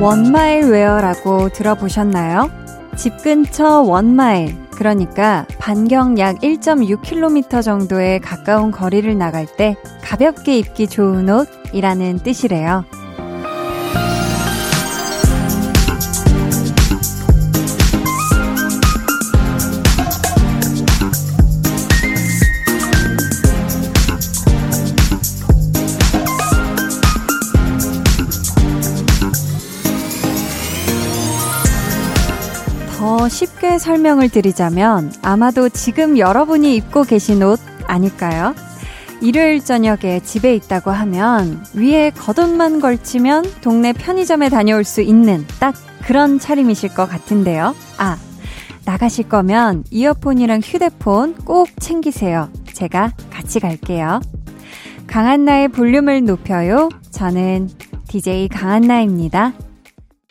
one mile wear라고 들어보셨나요? 집 근처 one mile, 그러니까 반경 약 1.6km 정도의 가까운 거리를 나갈 때 가볍게 입기 좋은 옷이라는 뜻이래요. 설명을 드리자면 아마도 지금 여러분이 입고 계신 옷 아닐까요? 일요일 저녁에 집에 있다고 하면 위에 겉옷만 걸치면 동네 편의점에 다녀올 수 있는 딱 그런 차림이실 것 같은데요. 아, 나가실 거면 이어폰이랑 휴대폰 꼭 챙기세요. 제가 같이 갈게요. 강한나의 볼륨을 높여요. 저는 DJ 강한나입니다.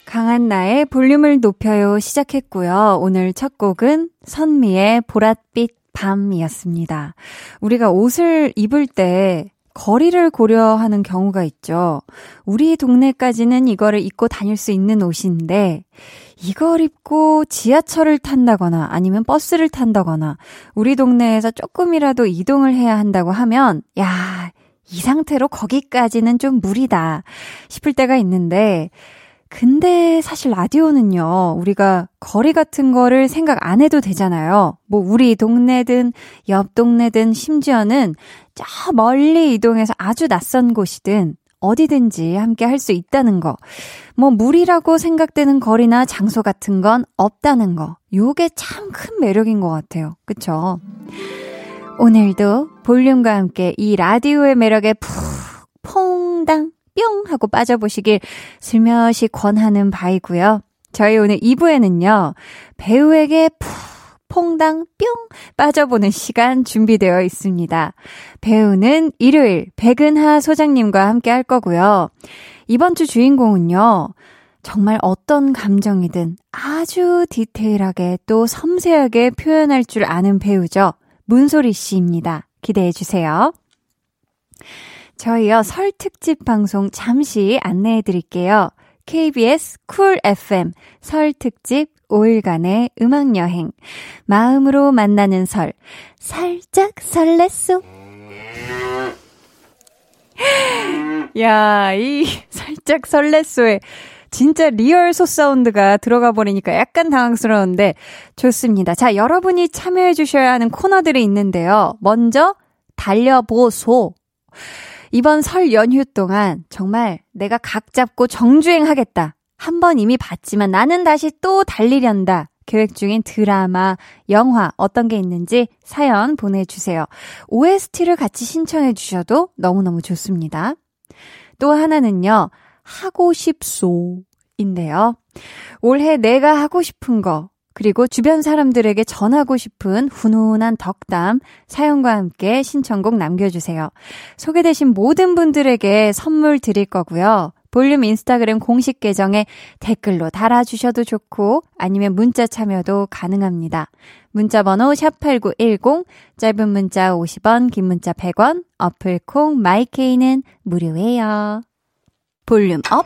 강한 나의 볼륨을 높여요 시작했고요. 오늘 첫 곡은 선미의 보랏빛 밤이었습니다. 우리가 옷을 입을 때 거리를 고려하는 경우가 있죠. 우리 동네까지는 이거를 입고 다닐 수 있는 옷인데, 이걸 입고 지하철을 탄다거나 아니면 버스를 탄다거나 우리 동네에서 조금이라도 이동을 해야 한다고 하면, 야, 이 상태로 거기까지는 좀 무리다 싶을 때가 있는데, 근데 사실 라디오는요, 우리가 거리 같은 거를 생각 안 해도 되잖아요. 뭐, 우리 동네든, 옆 동네든, 심지어는 저 멀리 이동해서 아주 낯선 곳이든, 어디든지 함께 할 수 있다는 거. 뭐, 무리라고 생각되는 거리나 장소 같은 건 없다는 거. 요게 참 큰 매력인 것 같아요. 그쵸? 오늘도 볼륨과 함께 이 라디오의 매력에 푹, 퐁당 뿅 하고 빠져보시길 슬며시 권하는 바이고요. 저희 오늘 2부에는요. 배우에게 푹 퐁당 뿅 빠져보는 시간 준비되어 있습니다. 배우는 일요일 백은하 소장님과 함께 할 거고요. 이번 주 주인공은요. 정말 어떤 감정이든 아주 디테일하게 또 섬세하게 표현할 줄 아는 배우죠. 문소리 씨입니다. 기대해 주세요. 저희요, 설 특집 방송 잠시 안내해 드릴게요. KBS 쿨 FM 설 특집 5일간의 음악 여행. 마음으로 만나는 설. 살짝 설렜어. 야, 이 살짝 설렜어에 진짜 real 소 사운드가 들어가 버리니까 약간 당황스러운데 좋습니다. 자, 여러분이 참여해 주셔야 하는 코너들이 있는데요. 먼저 달려보소. 이번 설 연휴 동안 정말 내가 각 잡고 정주행하겠다. 한 번 이미 봤지만 나는 다시 또 달리련다. 계획 중인 드라마, 영화 어떤 게 있는지 사연 보내주세요. OST를 같이 신청해 주셔도 너무너무 좋습니다. 또 하나는요, 하고 싶소. 인데요. 올해 내가 하고 싶은 거, 그리고 주변 사람들에게 전하고 싶은 훈훈한 덕담 사연과 함께 신청곡 남겨주세요. 소개되신 모든 분들에게 선물 드릴 거고요. 볼륨 인스타그램 공식 계정에 댓글로 달아주셔도 좋고 아니면 문자 참여도 가능합니다. 문자 번호 샵8910 짧은 문자 50원 긴 문자 100원 어플 콩 마이케이는 무료예요. volume up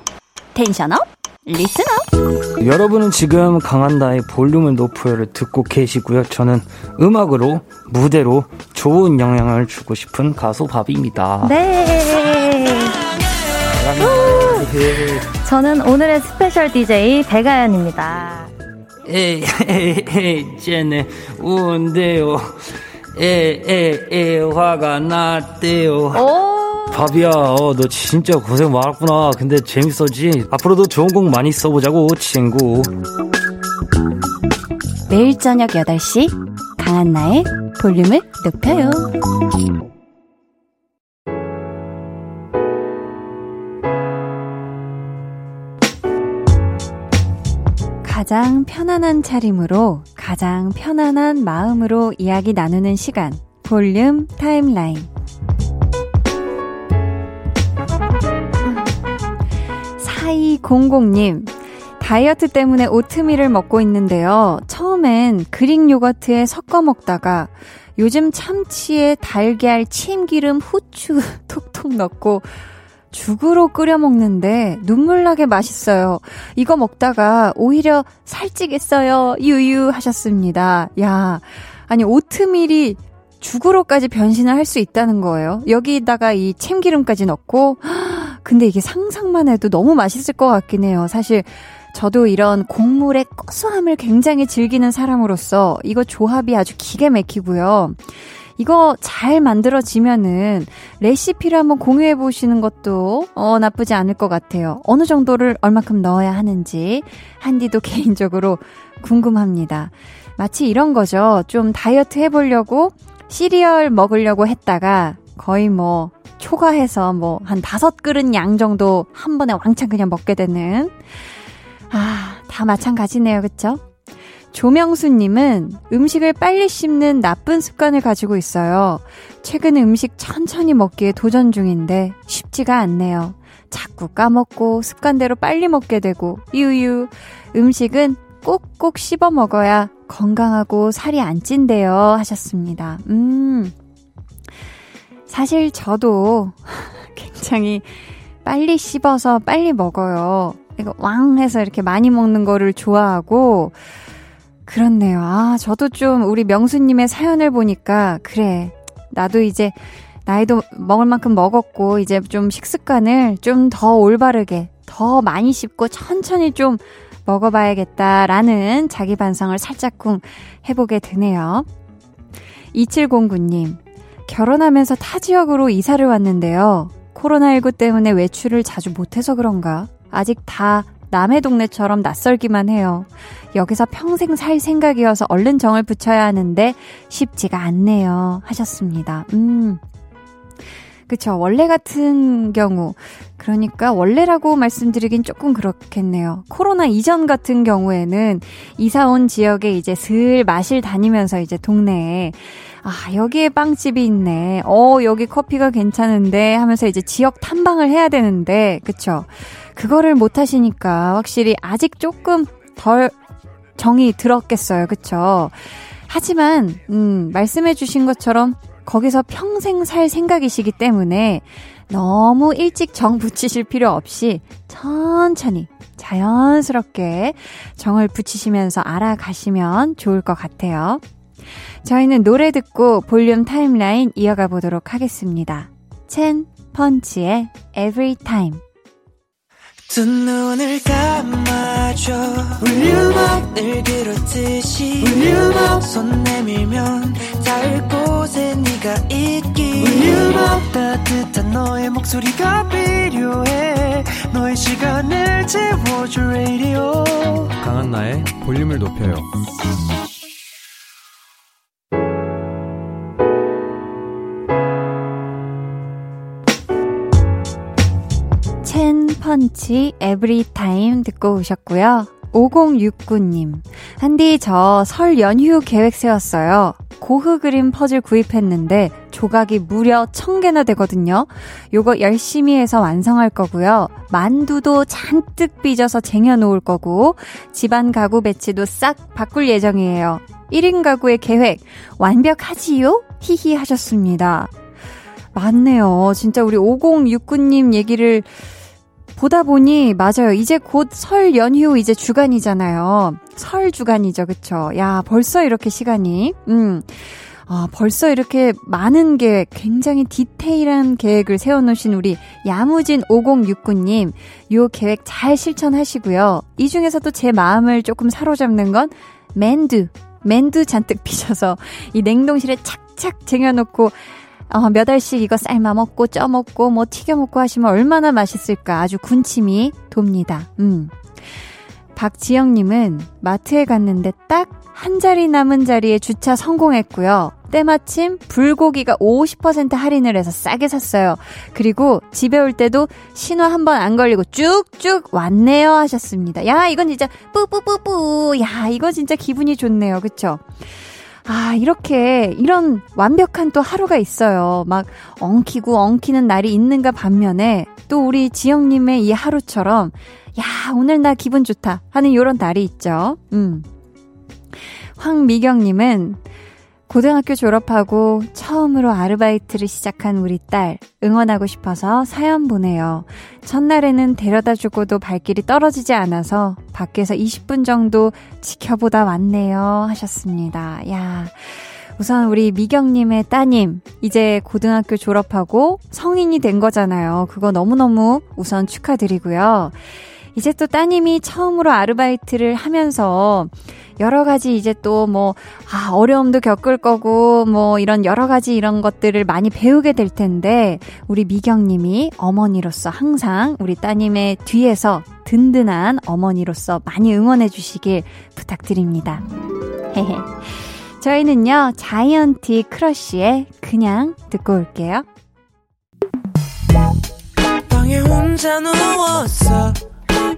tension up listener 여러분은 지금 강한나의 볼륨을 높여를 듣고 계시고요. 저는 음악으로 무대로 좋은 영향을 주고 싶은 가수 바비입니다. 네. 저는 오늘의 special DJ 백아연입니다. 에이, 에이, 에이, 쟤네, 운대요. 에, 에, 에, 화가 났대요. 오. 바비야, 어, 너 진짜 고생 많았구나. 근데 재밌었지? 앞으로도 좋은 곡 많이 써보자고, 친구. 매일 저녁 8시, 강한나의 볼륨을 높여요. 가장 편안한 차림으로 가장 편안한 마음으로 이야기 나누는 시간 볼륨 타임라인 4200님, 다이어트 때문에 오트밀을 먹고 있는데요. 처음엔 그릭 요거트에 섞어 먹다가 요즘 참치에 달걀, 참기름, 후추 톡톡 넣고 죽으로 끓여 먹는데 눈물 나게 맛있어요. 이거 먹다가 오히려 살찌겠어요. 유유 하셨습니다. 야, 아니 오트밀이 죽으로까지 변신을 할 수 있다는 거예요. 여기다가 이 참기름까지 넣고 근데 이게 상상만 해도 너무 맛있을 것 같긴 해요. 사실 저도 이런 곡물의 고소함을 굉장히 즐기는 사람으로서 이거 조합이 아주 기가 막히고요. 이거 잘 만들어지면은 레시피를 한번 공유해 보시는 것도 어, 나쁘지 않을 것 같아요. 어느 정도를 얼마큼 넣어야 하는지 한디도 개인적으로 궁금합니다. 마치 이런 거죠. 좀 다이어트 해보려고 시리얼 먹으려고 했다가 거의 뭐 초과해서 뭐 한 다섯 그릇 양 정도 한 번에 왕창 그냥 먹게 되는 아, 다 마찬가지네요. 그쵸? 조명수님은 음식을 빨리 씹는 나쁜 습관을 가지고 있어요. 최근에 음식 천천히 먹기에 도전 중인데 쉽지가 않네요. 자꾸 까먹고 습관대로 빨리 먹게 되고, 유유. 음식은 꼭꼭 씹어 먹어야 건강하고 살이 안 찐대요. 하셨습니다. 음. 사실 저도 굉장히 빨리 씹어서 빨리 먹어요. 이거 왕 해서 이렇게 많이 먹는 거를 좋아하고, 그렇네요. 아, 저도 좀 우리 명수님의 사연을 보니까, 그래. 나도 이제, 나이도 먹을 만큼 먹었고, 이제 좀 식습관을 좀 더 올바르게, 더 많이 씹고 천천히 좀 먹어봐야겠다라는 자기 반성을 살짝쿵 해보게 되네요. 2709님, 결혼하면서 타 지역으로 이사를 왔는데요. 코로나19 때문에 외출을 자주 못해서 그런가? 아직 다 남의 동네처럼 낯설기만 해요. 여기서 평생 살 생각이어서 얼른 정을 붙여야 하는데 쉽지가 않네요. 하셨습니다. 음. 그쵸. 원래 같은 경우. 그러니까 원래라고 말씀드리긴 조금 그렇겠네요. 코로나 이전 같은 경우에는 이사 온 지역에 이제 슬 마실 다니면서 이제 동네에 아, 여기에 빵집이 있네. 어, 여기 커피가 괜찮은데 하면서 이제 지역 탐방을 해야 되는데, 그쵸. 그거를 못 하시니까 확실히 아직 조금 덜 정이 들었겠어요. 그쵸? 하지만, 음, 말씀해 주신 것처럼 거기서 평생 살 생각이시기 때문에 너무 일찍 정 붙이실 필요 없이 천천히 자연스럽게 정을 붙이시면서 알아가시면 좋을 것 같아요. 저희는 노래 듣고 볼륨 타임라인 이어가 보도록 하겠습니다. 첸 펀치의 Every Time. 두 눈을 감아줘. 울륨업 늘 그렇듯이 울륨업 손 내밀면 닿을 곳에 네가 있기. 울륨업 따뜻한 너의 목소리가 필요해. 너의 시간을 채워줘 radio. 강한나의 볼륨을 높여요 펀치 에브리타임 듣고 오셨고요. 5069님. 한디 저 설 연휴 계획 세웠어요. 고흐 그림 퍼즐 구입했는데 조각이 무려 1000개나 되거든요. 요거 열심히 해서 완성할 거고요. 만두도 잔뜩 빚어서 쟁여 놓을 거고 집안 가구 배치도 싹 바꿀 예정이에요. 1인 가구의 계획 완벽하지요? 히히 하셨습니다. 맞네요. 진짜 우리 5069님 얘기를 보다 보니 맞아요. 이제 곧 설 연휴 이제 주간이잖아요. 설 주간이죠. 그쵸? 야, 벌써 이렇게 시간이 음. 아, 벌써 이렇게 많은 계획, 굉장히 디테일한 계획을 세워놓으신 우리 야무진 5069님, 요 계획 잘 실천하시고요. 이 중에서도 제 마음을 조금 사로잡는 건 맨두, 맨두 잔뜩 피셔서 이 냉동실에 착착 쟁여놓고 어, 몇 알씩 이거 삶아 먹고 쪄 먹고 뭐 튀겨 먹고 하시면 얼마나 맛있을까 아주 군침이 돕니다. 음. 박지영님은 마트에 갔는데 딱 한 자리 남은 자리에 주차 성공했고요. 때마침 불고기가 50% 할인을 해서 싸게 샀어요. 그리고 집에 올 때도 신호 한 번 안 걸리고 쭉쭉 왔네요 하셨습니다. 야 이건 진짜 뿌뿌뿌뿌 야 이거 진짜 기분이 좋네요. 그쵸? 아, 이렇게, 이런 완벽한 또 하루가 있어요. 막, 엉키고 엉키는 날이 있는가 반면에, 또 우리 지영님의 이 하루처럼, 야, 오늘 나 기분 좋다 하는 요런 날이 있죠. 음. 황미경님은 고등학교 졸업하고 처음으로 아르바이트를 시작한 우리 딸 응원하고 싶어서 사연 보내요. 첫날에는 데려다 주고도 발길이 떨어지지 않아서 밖에서 20분 정도 지켜보다 왔네요. 하셨습니다. 야. 우선 우리 미경님의 따님, 이제 고등학교 졸업하고 성인이 된 거잖아요. 그거 너무너무 우선 축하드리고요. 이제 또 따님이 처음으로 아르바이트를 하면서 여러 가지 이제 또 뭐, 아, 어려움도 겪을 거고, 뭐, 이런 여러 가지 이런 것들을 많이 배우게 될 텐데, 우리 미경님이 어머니로서 항상 우리 따님의 뒤에서 든든한 어머니로서 많이 응원해 주시길 부탁드립니다. 저희는요, 자이언티 크러쉬의 그냥 듣고 올게요. 방에 혼자 누웠어.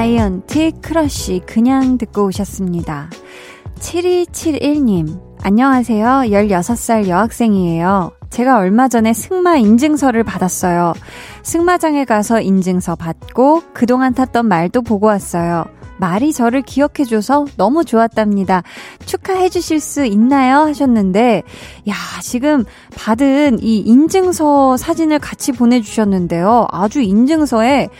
자이언티 크러쉬 그냥 듣고 오셨습니다. 7271님, 안녕하세요. 16살 여학생이에요. 제가 얼마 전에 승마 인증서를 받았어요. 승마장에 가서 인증서 받고 그동안 탔던 말도 보고 왔어요. 말이 저를 기억해줘서 너무 좋았답니다. 축하해 주실 수 있나요? 하셨는데, 야, 지금 받은 이 인증서 사진을 같이 보내주셨는데요. 아주 인증서에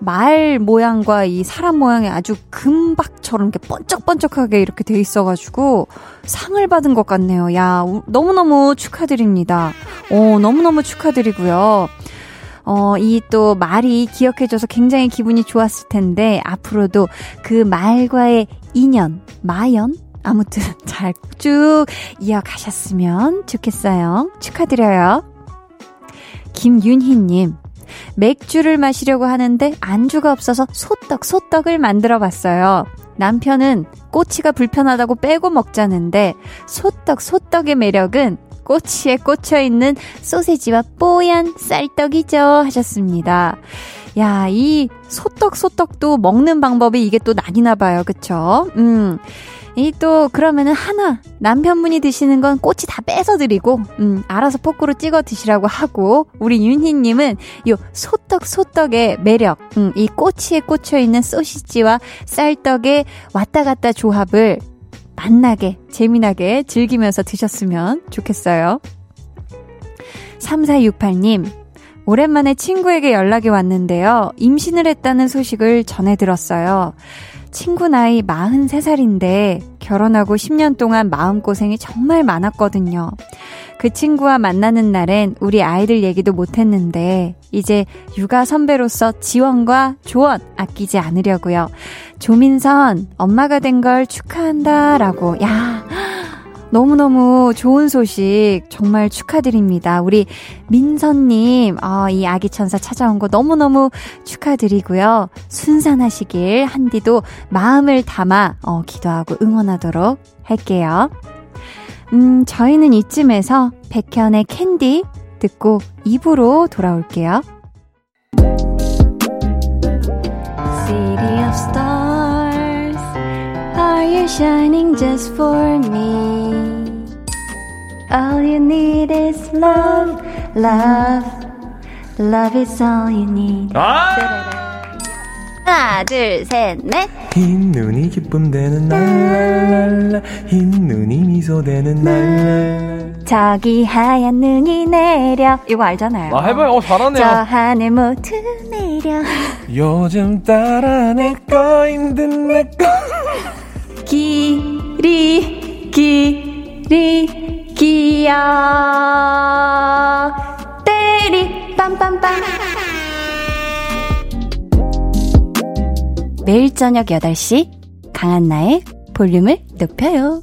말 모양과 이 사람 모양이 아주 금박처럼 이렇게 번쩍번쩍하게 이렇게 돼 있어가지고 상을 받은 것 같네요. 야, 너무너무 축하드립니다. 어, 너무너무 축하드리고요. 어, 이 또 말이 기억해줘서 굉장히 기분이 좋았을 텐데, 앞으로도 그 말과의 인연, 마연? 아무튼 잘 쭉 이어가셨으면 좋겠어요. 축하드려요. 김윤희님, 맥주를 마시려고 하는데 안주가 없어서 소떡, 소떡을 만들어 봤어요. 남편은 꼬치가 불편하다고 빼고 먹자는데 소떡, 소떡의 매력은 꼬치에 꽂혀 있는 소세지와 뽀얀 쌀떡이죠. 하셨습니다. 야, 이 소떡, 소떡도 먹는 방법이 이게 또 나뉘나 봐요. 그쵸? 음. 이 또 그러면은 하나 남편분이 드시는 건 꼬치 다 빼서 드리고 음 알아서 포크로 찍어 드시라고 하고 우리 윤희 님은 요 소떡 소떡의 매력 음 이 꼬치에 꽂혀 있는 소시지와 쌀떡의 왔다 갔다 조합을 맛나게 재미나게 즐기면서 드셨으면 좋겠어요. 3468님 오랜만에 친구에게 연락이 왔는데요. 임신을 했다는 소식을 전해 들었어요. 친구 나이 43살인데 결혼하고 10년 동안 마음고생이 정말 많았거든요. 그 친구와 만나는 날엔 우리 아이들 얘기도 못했는데 이제 육아 선배로서 지원과 조언 아끼지 않으려고요. 조민선 엄마가 된 걸 축하한다 라고 야 너무너무 좋은 소식 정말 축하드립니다. 우리 민선님, 어, 이 아기 천사 찾아온 거 너무너무 축하드리고요. 순산하시길 한디도 마음을 담아 어, 기도하고 응원하도록 할게요. 음, 저희는 이쯤에서 백현의 캔디 듣고 입으로 돌아올게요. City of stars, are you shining just for me? All you need is love, love, love is all you need. 아! 하나, 둘, 셋, 넷. 흰 눈이 기쁨 되는 날랄랄라 흰 눈이 미소 되는 날랄 저기 하얀 눈이 내려 이거 알잖아요. 아 해봐요. 어 잘하네요. 저 하늘 모두 내려 요즘 따라 내거 힘든 내거 길이 길이 기야 때리 빰빰빰 매일 저녁 8시 강한나의 볼륨을 높여요.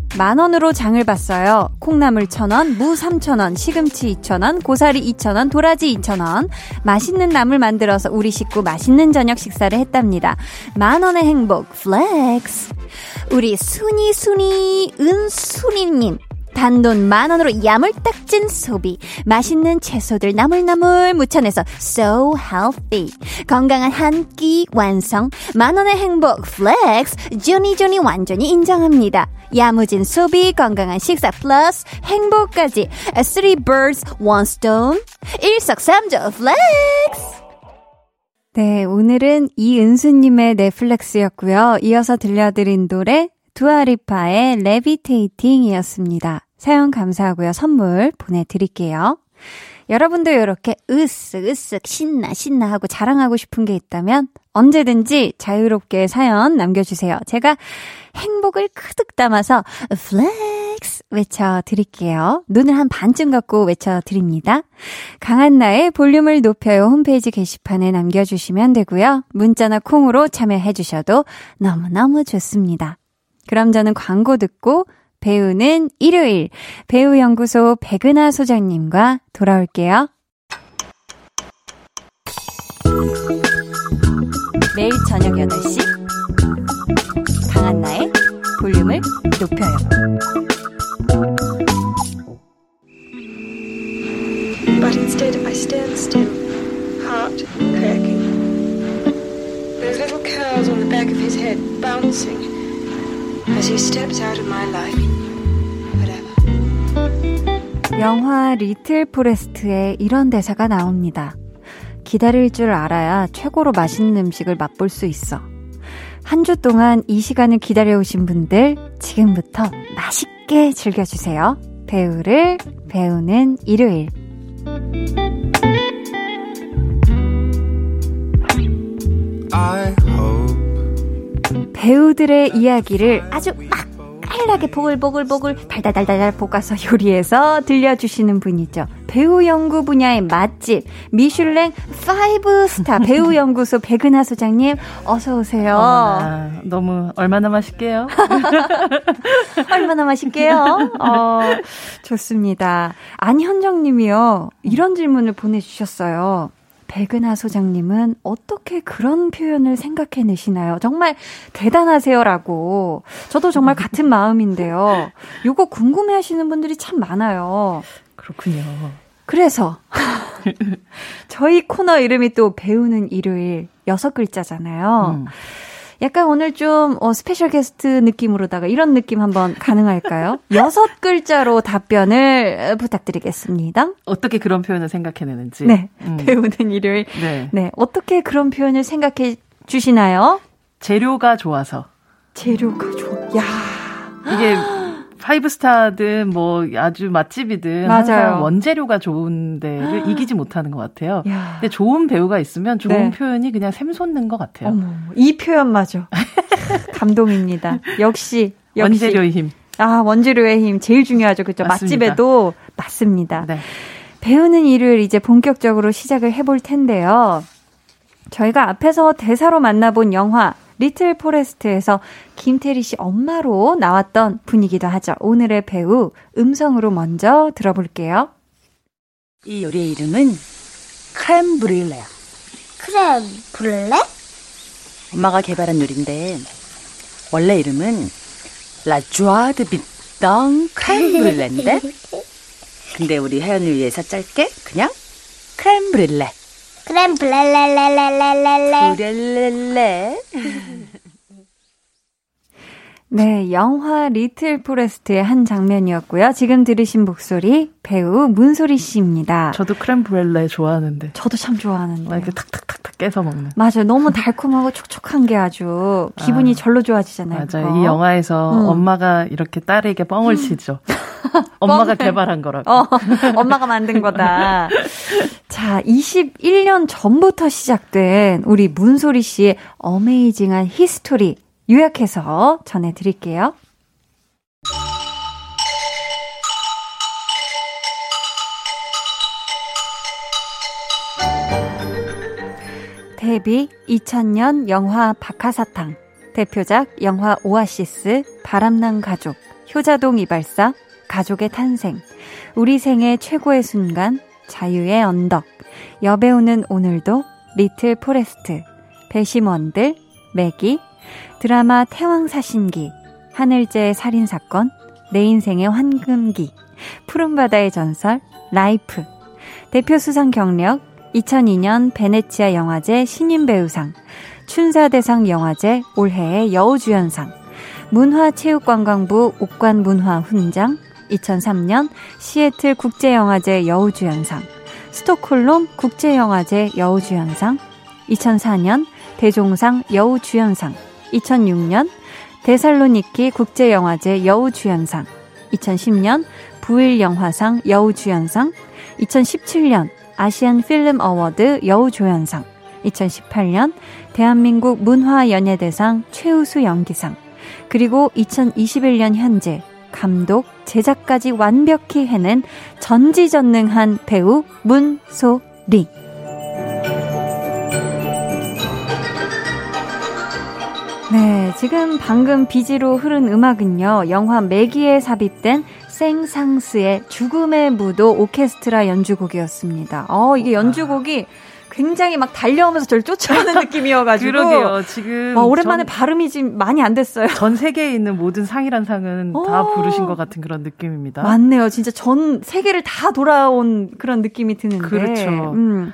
만 원으로 장을 봤어요. 콩나물 천 원, 무 삼천 원, 시금치 이천 원, 고사리 이천 원, 도라지 이천 원. 맛있는 나물 만들어서 우리 식구 맛있는 저녁 식사를 했답니다. 만 원의 행복 flex. 우리 순이 순이 은순이님 단돈 만 원으로 야물딱진 소비. 맛있는 채소들 나물나물 무쳐내서 so healthy. 건강한 한 끼 완성. 만 원의 행복 flex. 주니주니 완전히 인정합니다. 야무진 소비, 건강한 식사 플러스 행복까지. Three birds, one stone. 일석삼조 flex. 네, 오늘은 이은수님의 flex였고요. 이어서 들려드린 노래 두아리파의 Levitating이었습니다. 사연 감사하고요. 선물 보내드릴게요. 여러분도 이렇게 으쓱 으쓱 신나 신나 하고 자랑하고 싶은 게 있다면 언제든지 자유롭게 사연 남겨주세요. 제가 행복을 그득 담아서 flex 외쳐드릴게요. 눈을 한 반쯤 감고 외쳐드립니다. 강한나의 볼륨을 높여요 홈페이지 게시판에 남겨주시면 되고요. 문자나 콩으로 참여해주셔도 너무너무 좋습니다. 그럼 저는 광고 듣고 배우는 일요일 배우연구소 백은하 소장님과 돌아올게요. 매일 저녁 8시 강한나의 볼륨을 높여요. 영화 리틀 포레스트에 이런 대사가 나옵니다. 기다릴 줄 알아야 최고로 맛있는 음식을 맛볼 수 있어. 한 주 동안 이 시간을 기다려오신 분들, 지금부터 맛있게 즐겨주세요. 배우를 배우는 일요일. I 배우들의 이야기를 아주 맛깔나게 보글보글보글 달달달달 볶아서 요리해서 들려주시는 분이죠. 배우 연구 분야의 맛집 미슐랭 5스타 배우 연구소 백은하 소장님 어서 오세요. 어머나, 너무 얼마나 맛있게요? 얼마나 맛있게요? 어, 좋습니다. 안현정 님이요. 이런 질문을 보내 주셨어요. 백은하 소장님은 어떻게 그런 표현을 생각해내시나요? 정말 대단하세요라고. 저도 정말 같은 마음인데요. 요거 궁금해 하시는 분들이 참 많아요. 그렇군요. 그래서 저희 코너 이름이 또 배우는 일요일 여섯 글자잖아요. 음. 약간 오늘 좀 어, special 게스트 느낌으로다가 이런 느낌 한번 가능할까요? 여섯 글자로 답변을 부탁드리겠습니다. 어떻게 그런 표현을 생각해내는지. 네, 음. 배우는 일요일. 네. 네, 어떻게 그런 표현을 생각해 주시나요? 재료가 좋아서. 재료가 좋아. 야, 이게 파이브스타든 뭐 아주 맛집이든 맞아요. 항상 원재료가 좋은 데를 이기지 못하는 것 같아요. 야. 근데 좋은 배우가 있으면 좋은 네. 표현이 그냥 샘솟는 것 같아요. 어머, 이 표현 맞아. 감동입니다. 역시, 역시. 원재료의 힘. 아, 원재료의 힘 제일 중요하죠. 그죠? 맛집에도 맞습니다. 네. 배우는 일을 이제 본격적으로 시작을 해볼 텐데요. 저희가 앞에서 대사로 만나본 영화 리틀 포레스트에서 김태리 씨 엄마로 나왔던 분이기도 하죠. 오늘의 배우 음성으로 먼저 들어볼게요. 이 요리의 이름은 crème brûlée야. crème brûlée? 엄마가 개발한 요리인데 원래 이름은 라주아드 비덩 크렘 브릴레인데 근데 우리 혜원을 위해서 짧게 그냥 crème brûlée. crème brûlée레레레레레 brûlée. 네, 영화 리틀 포레스트의 한 장면이었고요. 지금 들으신 목소리 배우 문소리 씨입니다. 저도 crème brûlée 좋아하는데. 저도 참 좋아하는데. 막 이렇게 탁탁탁탁 깨서 먹는. 맞아요. 너무 달콤하고 촉촉한 게 아주 기분이 아, 절로 좋아지잖아요. 맞아요. 그거. 이 영화에서 음. 엄마가 이렇게 딸에게 뻥을 치죠. 엄마가 개발한 거라고. 어, 엄마가 만든 거다. 자, 21년 전부터 시작된 우리 문소리 씨의 amazing한 history 요약해서 전해드릴게요. 데뷔 2000년 영화 박하사탕, 대표작 영화 오아시스, 바람난 가족, 효자동 이발사, 가족의 탄생, 우리 생애 최고의 순간, 자유의 언덕, 여배우는 오늘도, 리틀 포레스트, 배심원들, 메기, 드라마 태왕사신기, 하늘재 살인사건, 내 인생의 황금기, 푸른바다의 전설, 라이프, 대표 수상 경력, 2002년 베네치아 영화제 신인배우상, 춘사대상 영화제 올해의 여우주연상, 문화체육관광부 옥관문화 훈장, 2003년 시애틀 국제영화제 여우주연상, 스톡홀름 국제영화제 여우주연상, 2004년 대종상 여우주연상, 2006년 테살로니키 국제영화제 여우주연상, 2010년 부일영화상 여우주연상, 2017년 아시안 필름 어워드 여우조연상, 2018년 대한민국 문화연예대상 최우수 연기상, 그리고 2021년 현재 감독, 제작까지 완벽히 해낸 전지전능한 배우 문소리. 네, 지금 방금 비지로 흐른 음악은요, 영화 매기에 삽입된 생상스의 죽음의 무도 오케스트라 연주곡이었습니다. 어, 이게 연주곡이 굉장히 막 달려오면서 저를 쫓아오는 느낌이어가지고. 그러게요. 지금. 와, 오랜만에 전, 발음이 지금 많이 안 됐어요. 전 세계에 있는 모든 상이란 상은 어, 다 부르신 것 같은 그런 느낌입니다. 맞네요. 진짜 전 세계를 다 돌아온 그런 느낌이 드는데. 그렇죠. 음.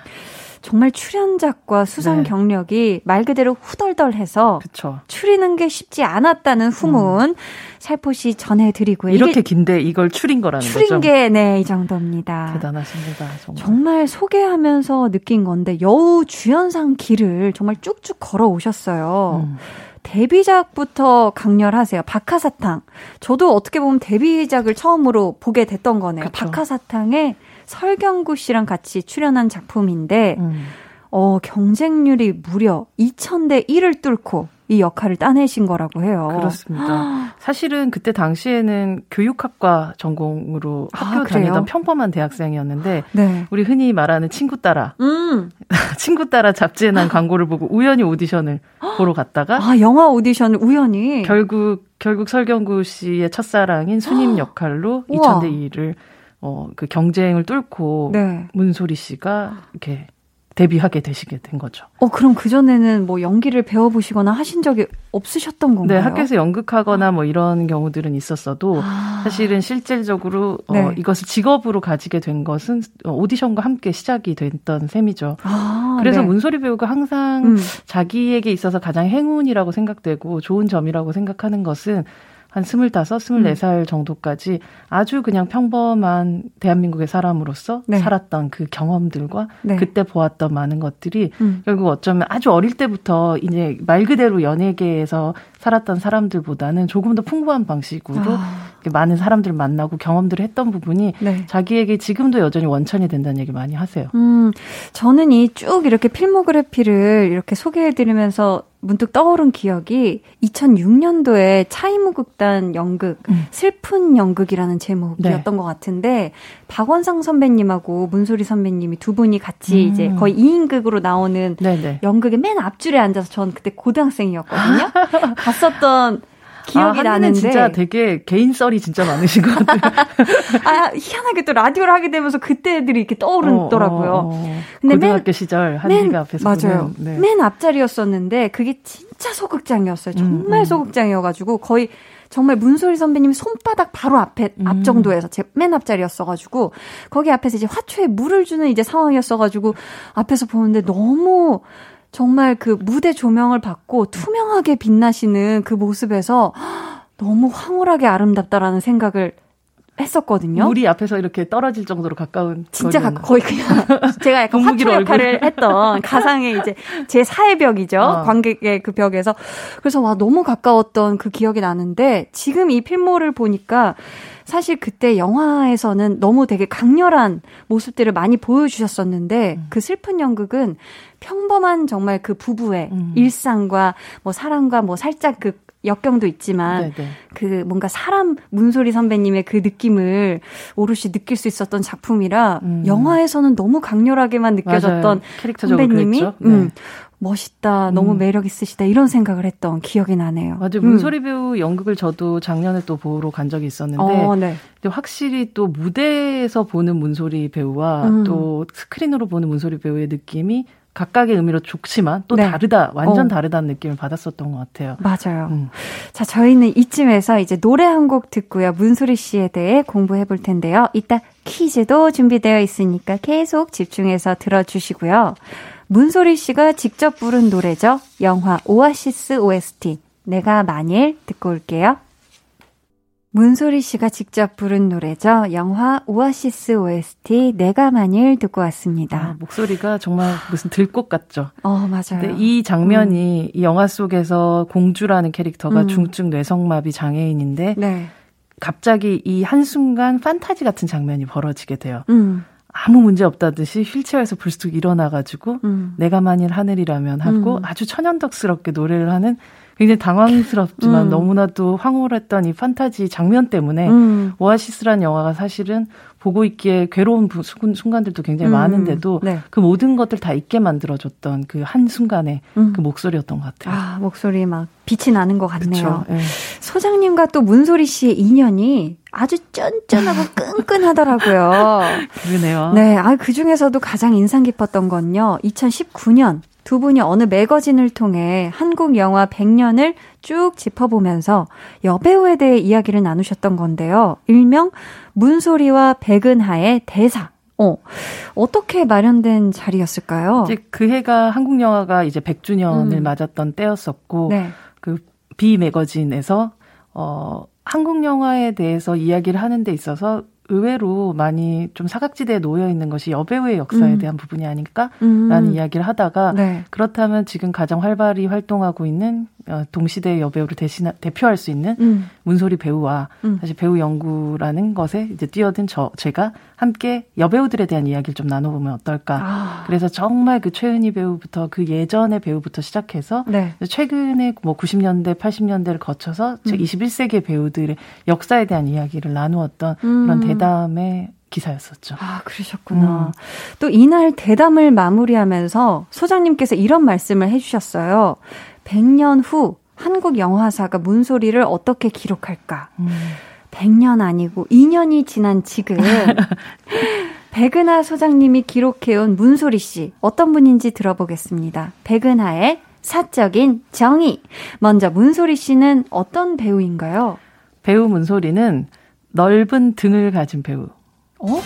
정말 출연작과 수상 네. 경력이 말 그대로 후덜덜해서 그쵸. 추리는 게 쉽지 않았다는 후문 음. 살포시 전해드리고요. 이렇게 긴데 이걸 추린 거라는 추린 거죠? 추린 게, 네, 이 정도입니다. 대단하십니다. 정말. 정말 소개하면서 느낀 건데 여우 주연상 길을 정말 쭉쭉 걸어 오셨어요. 음. 데뷔작부터 강렬하세요. 박하사탕. 저도 어떻게 보면 데뷔작을 처음으로 보게 됐던 거네요. 그쵸. 박하사탕에 설경구 씨랑 같이 출연한 작품인데, 음. 어, 경쟁률이 무려 2000대 1을 뚫고 이 역할을 따내신 거라고 해요. 그렇습니다. 사실은 그때 당시에는 교육학과 전공으로 아, 학교 그래요? 다니던 평범한 대학생이었는데 네. 우리 흔히 말하는 친구 따라 음. 친구 따라 잡지에 난 광고를 보고 우연히 오디션을 보러 갔다가 아 영화 오디션을 우연히 결국 결국 설경구 씨의 첫사랑인 수님 역할로 2000대 1을 어, 그 경쟁을 뚫고 네. 문소리 씨가 이렇게 데뷔하게 되시게 된 거죠. 어, 그럼 그전에는 뭐 연기를 배워보시거나 하신 적이 없으셨던 건가요? 네, 학교에서 연극하거나 뭐 이런 경우들은 있었어도 아. 사실은 실질적으로 어, 네. 어, 이것을 직업으로 가지게 된 것은 오디션과 함께 시작이 됐던 셈이죠. 아, 그래서 네. 문소리 배우가 항상 음. 자기에게 있어서 가장 행운이라고 생각되고 좋은 점이라고 생각하는 것은 한 스물다섯, 스물네 살 음. 정도까지 아주 그냥 평범한 대한민국의 사람으로서 네. 살았던 그 경험들과 네. 그때 보았던 많은 것들이 음. 결국 어쩌면 아주 어릴 때부터 이제 말 그대로 연예계에서 살았던 사람들보다는 조금 더 풍부한 방식으로 아. 많은 사람들 만나고 경험들을 했던 부분이 네. 자기에게 지금도 여전히 원천이 된다는 얘기 많이 하세요. 음, 저는 이 쭉 이렇게 필모그래피를 이렇게 소개해드리면서 문득 떠오른 기억이 2006년도에 차이무극단 연극 음. 슬픈 연극이라는 제목이었던 네. 것 같은데 박원상 선배님하고 문소리 선배님이 두 분이 같이 음. 이제 거의 2인극으로 나오는 네네. 연극의 맨 앞줄에 앉아서 전 그때 고등학생이었거든요. 갔었던 기억이 아, 나는데 진짜 되게 개인 썰이 진짜 많으신 것 같아요. 아 희한하게 또 라디오를 하게 되면서 그때들이 이렇게 떠오르더라고요. 어, 어, 어. 근데 고등학교 맨, 시절 한지가 앞에서 맞아요. 네. 맨 앞자리였었는데 그게 진짜 소극장이었어요. 정말 음, 음. 소극장이어가지고 거의 정말 문소리 선배님 손바닥 바로 앞에 음. 앞 정도에서 제 맨 앞자리였어가지고 거기 앞에서 이제 화초에 물을 주는 이제 상황이었어가지고 앞에서 보는데 너무 정말 그 무대 조명을 받고 투명하게 빛나시는 그 모습에서 너무 황홀하게 아름답다라는 생각을 했었거든요. 물이 앞에서 이렇게 떨어질 정도로 가까운 진짜 가, 거의 그냥 제가 약간 화초 역할을 했던 가상의 이제 제 사의 벽이죠. 어. 관객의 그 벽에서 그래서 와 너무 가까웠던 그 기억이 나는데 지금 이 필모를 보니까 사실 그때 영화에서는 너무 되게 강렬한 모습들을 많이 보여주셨었는데 음. 그 슬픈 연극은 평범한 정말 그 부부의 음. 일상과 뭐 사랑과 뭐 살짝 그 역경도 있지만 네네. 그 뭔가 사람 문소리 선배님의 그 느낌을 오롯이 느낄 수 있었던 작품이라 음. 영화에서는 너무 강렬하게만 느껴졌던 선배님이 네. 음, 멋있다, 너무 음. 매력 있으시다 이런 생각을 했던 기억이 나네요. 맞아요. 음. 문소리 배우 연극을 저도 작년에 또 보러 간 적이 있었는데 어, 네. 확실히 또 무대에서 보는 문소리 배우와 음. 또 스크린으로 보는 문소리 배우의 느낌이 각각의 의미로 좋지만 또 네. 다르다, 완전 어. 다르다는 느낌을 받았었던 것 같아요. 맞아요. 음. 자, 저희는 이쯤에서 이제 노래 한 곡 듣고요. 문소리 씨에 대해 공부해 볼 텐데요. 이따 퀴즈도 준비되어 있으니까 계속 집중해서 들어주시고요. 문소리 씨가 직접 부른 노래죠. 영화 오아시스 OST. 내가 만일 듣고 올게요. 문소리 씨가 직접 부른 노래죠. 영화 오아시스 OST 내가 만일 듣고 왔습니다. 아, 목소리가 정말 무슨 들꽃 같죠. 어, 맞아요. 이 장면이 음. 이 영화 속에서 공주라는 캐릭터가 음. 중증 뇌성마비 장애인인데 네. 갑자기 이 한순간 판타지 같은 장면이 벌어지게 돼요. 음. 아무 문제 없다듯이 휠체어에서 불쑥 일어나가지고 음. 내가 만일 하늘이라면 하고 음. 아주 천연덕스럽게 노래를 하는 굉장히 당황스럽지만 음. 너무나도 황홀했던 이 판타지 장면 때문에 음. 오아시스란 영화가 사실은 보고 있기에 괴로운 순간들도 굉장히 음. 많은데도 네. 그 모든 것들 다 잊게 만들어줬던 그 한 순간의 음. 그 목소리였던 것 같아요. 아, 목소리 막 빛이 나는 것 같네요. 네. 소장님과 또 문소리 씨의 인연이 아주 쫀쫀하고 끈끈하더라고요. 그러네요. 네, 아, 그 중에서도 가장 인상 깊었던 건요. 2019년 두 분이 어느 매거진을 통해 한국 영화 100년을 쭉 짚어보면서 여배우에 대해 이야기를 나누셨던 건데요. 일명 문소리와 백은하의 대사. 어, 어떻게 마련된 자리였을까요? 이제 그 해가 한국 영화가 이제 100주년을 음. 맞았던 때였었고, 네. 그비 매거진에서, 어, 한국 영화에 대해서 이야기를 하는 데 있어서 의외로 많이 좀 사각지대에 놓여 있는 것이 여배우의 역사에 음. 대한 부분이 아닐까라는 음. 이야기를 하다가 네. 그렇다면 지금 가장 활발히 활동하고 있는 어, 동시대 여배우를 대신 대표할 수 있는 음. 문소리 배우와 음. 사실 배우 연구라는 것에 이제 뛰어든 저 제가 함께 여배우들에 대한 이야기를 좀 나눠보면 어떨까. 아. 그래서 정말 그 최은희 배우부터 그 예전의 배우부터 시작해서 네. 최근에 뭐 90년대, 80년대를 거쳐서 음. 21세기 배우들의 역사에 대한 이야기를 나누었던 그런 음. 대담의 기사였었죠. 아, 그러셨구나. 음. 또 이날 대담을 마무리하면서 소장님께서 이런 말씀을 해주셨어요. 100년 후 한국 영화사가 문소리를 어떻게 기록할까? 음. 100년 아니고 2년이 지난 지금 백은하 소장님이 기록해온 문소리 씨 어떤 분인지 들어보겠습니다. 백은하의 사적인 정의. 먼저 문소리 씨는 어떤 배우인가요? 배우 문소리는 넓은 등을 가진 배우. 어?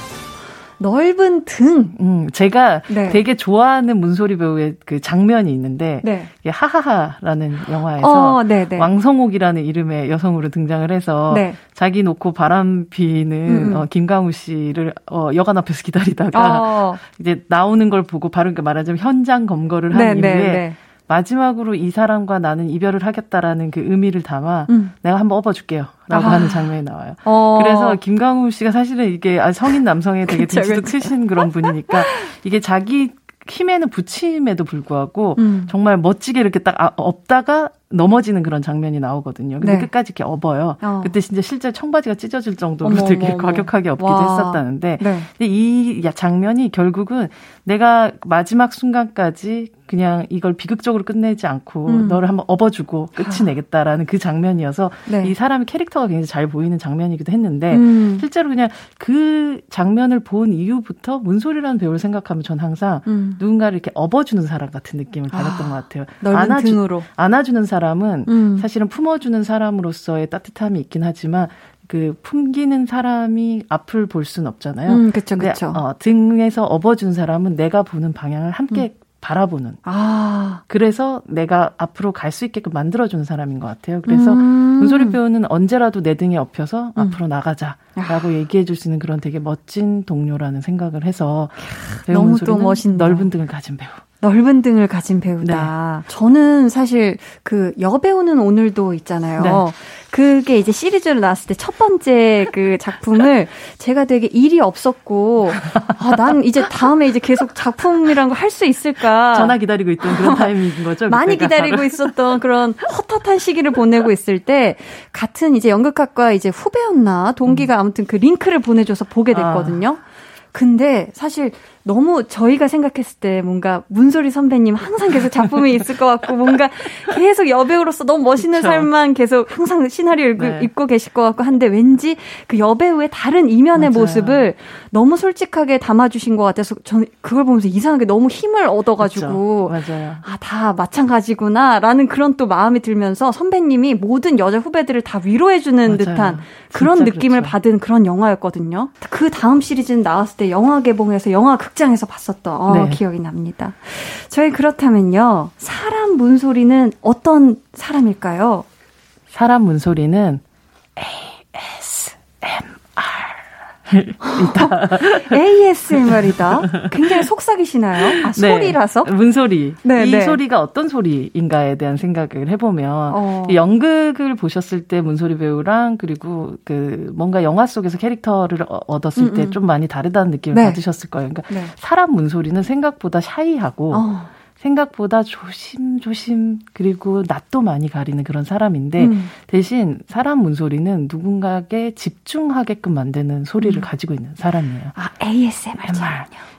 넓은 등. 음, 제가 네. 되게 좋아하는 문소리 배우의 그 장면이 있는데, 네. 하하하라는 영화에서 어, 네, 네. 왕성옥이라는 이름의 여성으로 등장을 해서 네. 자기 놓고 바람 피는 음, 음. 어, 김강우 씨를 어, 여관 앞에서 기다리다가 어. 이제 나오는 걸 보고 바로 말하자면 현장 검거를 한 네, 이후에 마지막으로 이 사람과 나는 이별을 하겠다라는 그 의미를 담아 음. 내가 한번 업어줄게요. 라고 아. 하는 장면이 나와요. 어. 그래서 김강우 씨가 사실은 이게 아, 성인 남성에 되게 뒷지도 트신 그런 분이니까 이게 자기 힘에는 부침에도 불구하고 음. 정말 멋지게 이렇게 딱 아, 없다가 넘어지는 그런 장면이 나오거든요. 근데 네. 끝까지 이렇게 업어요. 어. 그때 진짜 실제 청바지가 찢어질 정도로 어머, 되게 어머, 과격하게 업기도 와. 했었다는데 네. 근데 이 장면이 결국은 내가 마지막 순간까지 그냥 이걸 비극적으로 끝내지 않고 음. 너를 한번 업어주고 끝이 내겠다라는 그 장면이어서 네. 이 사람의 캐릭터가 굉장히 잘 보이는 장면이기도 했는데 음. 실제로 그냥 그 장면을 본 이후부터 문소리라는 배우를 생각하면 전 항상 음. 누군가를 이렇게 업어주는 사람 같은 느낌을 받았던 아, 것 같아요. 안아주, 등으로. 안아주는 사람 은 음. 사실은 품어주는 사람으로서의 따뜻함이 있긴 하지만 그 품기는 사람이 앞을 볼 수는 없잖아요. 음, 그쵸, 그쵸. 어, 등에서 업어준 사람은 내가 보는 방향을 함께 음. 바라보는. 아. 그래서 내가 앞으로 갈 수 있게끔 만들어주는 사람인 것 같아요. 그래서 음. 문소리 배우는 언제라도 내 등에 엎혀서 음. 앞으로 나가자 라고 아. 얘기해 줄 수 있는 그런 되게 멋진 동료라는 생각을 해서 너무 또 멋있네. 넓은 등을 가진 배우. 넓은 등을 가진 배우다. 네. 저는 사실 그 여배우는 오늘도 있잖아요. 네. 그게 이제 시리즈로 나왔을 때 첫 번째 그 작품을 제가 되게 일이 없었고 아, 난 이제 다음에 이제 계속 작품이란 거할수 있을까? 전화 기다리고 있던 그런 타이밍인 거죠. 많이 기다리고 바로. 있었던 그런 헛헛한 시기를 보내고 있을 때 같은 이제 연극학과 이제 후배였나 동기가 음. 아무튼 그 링크를 보내줘서 보게 됐거든요. 아. 근데 사실 너무 저희가 생각했을 때 뭔가 문소리 선배님 항상 계속 작품이 있을 것 같고 뭔가 계속 여배우로서 너무 멋있는 그쵸. 삶만 계속 항상 시나리오 네. 읽고 계실 것 같고 한데 왠지 그 여배우의 다른 이면의 맞아요. 모습을 너무 솔직하게 담아주신 것 같아서 저는 그걸 보면서 이상하게 너무 힘을 얻어가지고. 아 다 마찬가지구나라는 그런 또 마음이 들면서 선배님이 모든 여자 후배들을 다 위로해주는 맞아요. 듯한 그런 느낌을 그렇죠. 받은 그런 영화였거든요. 그 다음 시리즈는 나왔을 때 영화 개봉해서 영화 극 장에서 봤었던 어, 네. 기억이 납니다. 저희 그렇다면요. 사람 문소리는 어떤 사람일까요? 사람 문소리는 있다. ASMR이다. 굉장히 속삭이시나요? 아, 네. 소리라서? 문소리. 네, 이 네. 소리가 어떤 소리인가에 대한 생각을 해보면 어. 연극을 보셨을 때 문소리 배우랑 그리고 그 뭔가 영화 속에서 캐릭터를 얻었을 때 좀 많이 다르다는 느낌을 네. 받으셨을 거예요. 그러니까 네. 사람 문소리는 생각보다 샤이하고 어. 생각보다 조심조심 그리고 낯도 많이 가리는 그런 사람인데 음. 대신 사람 문소리는 누군가에게 집중하게끔 만드는 소리를 음. 가지고 있는 사람이에요. 아 ASMR.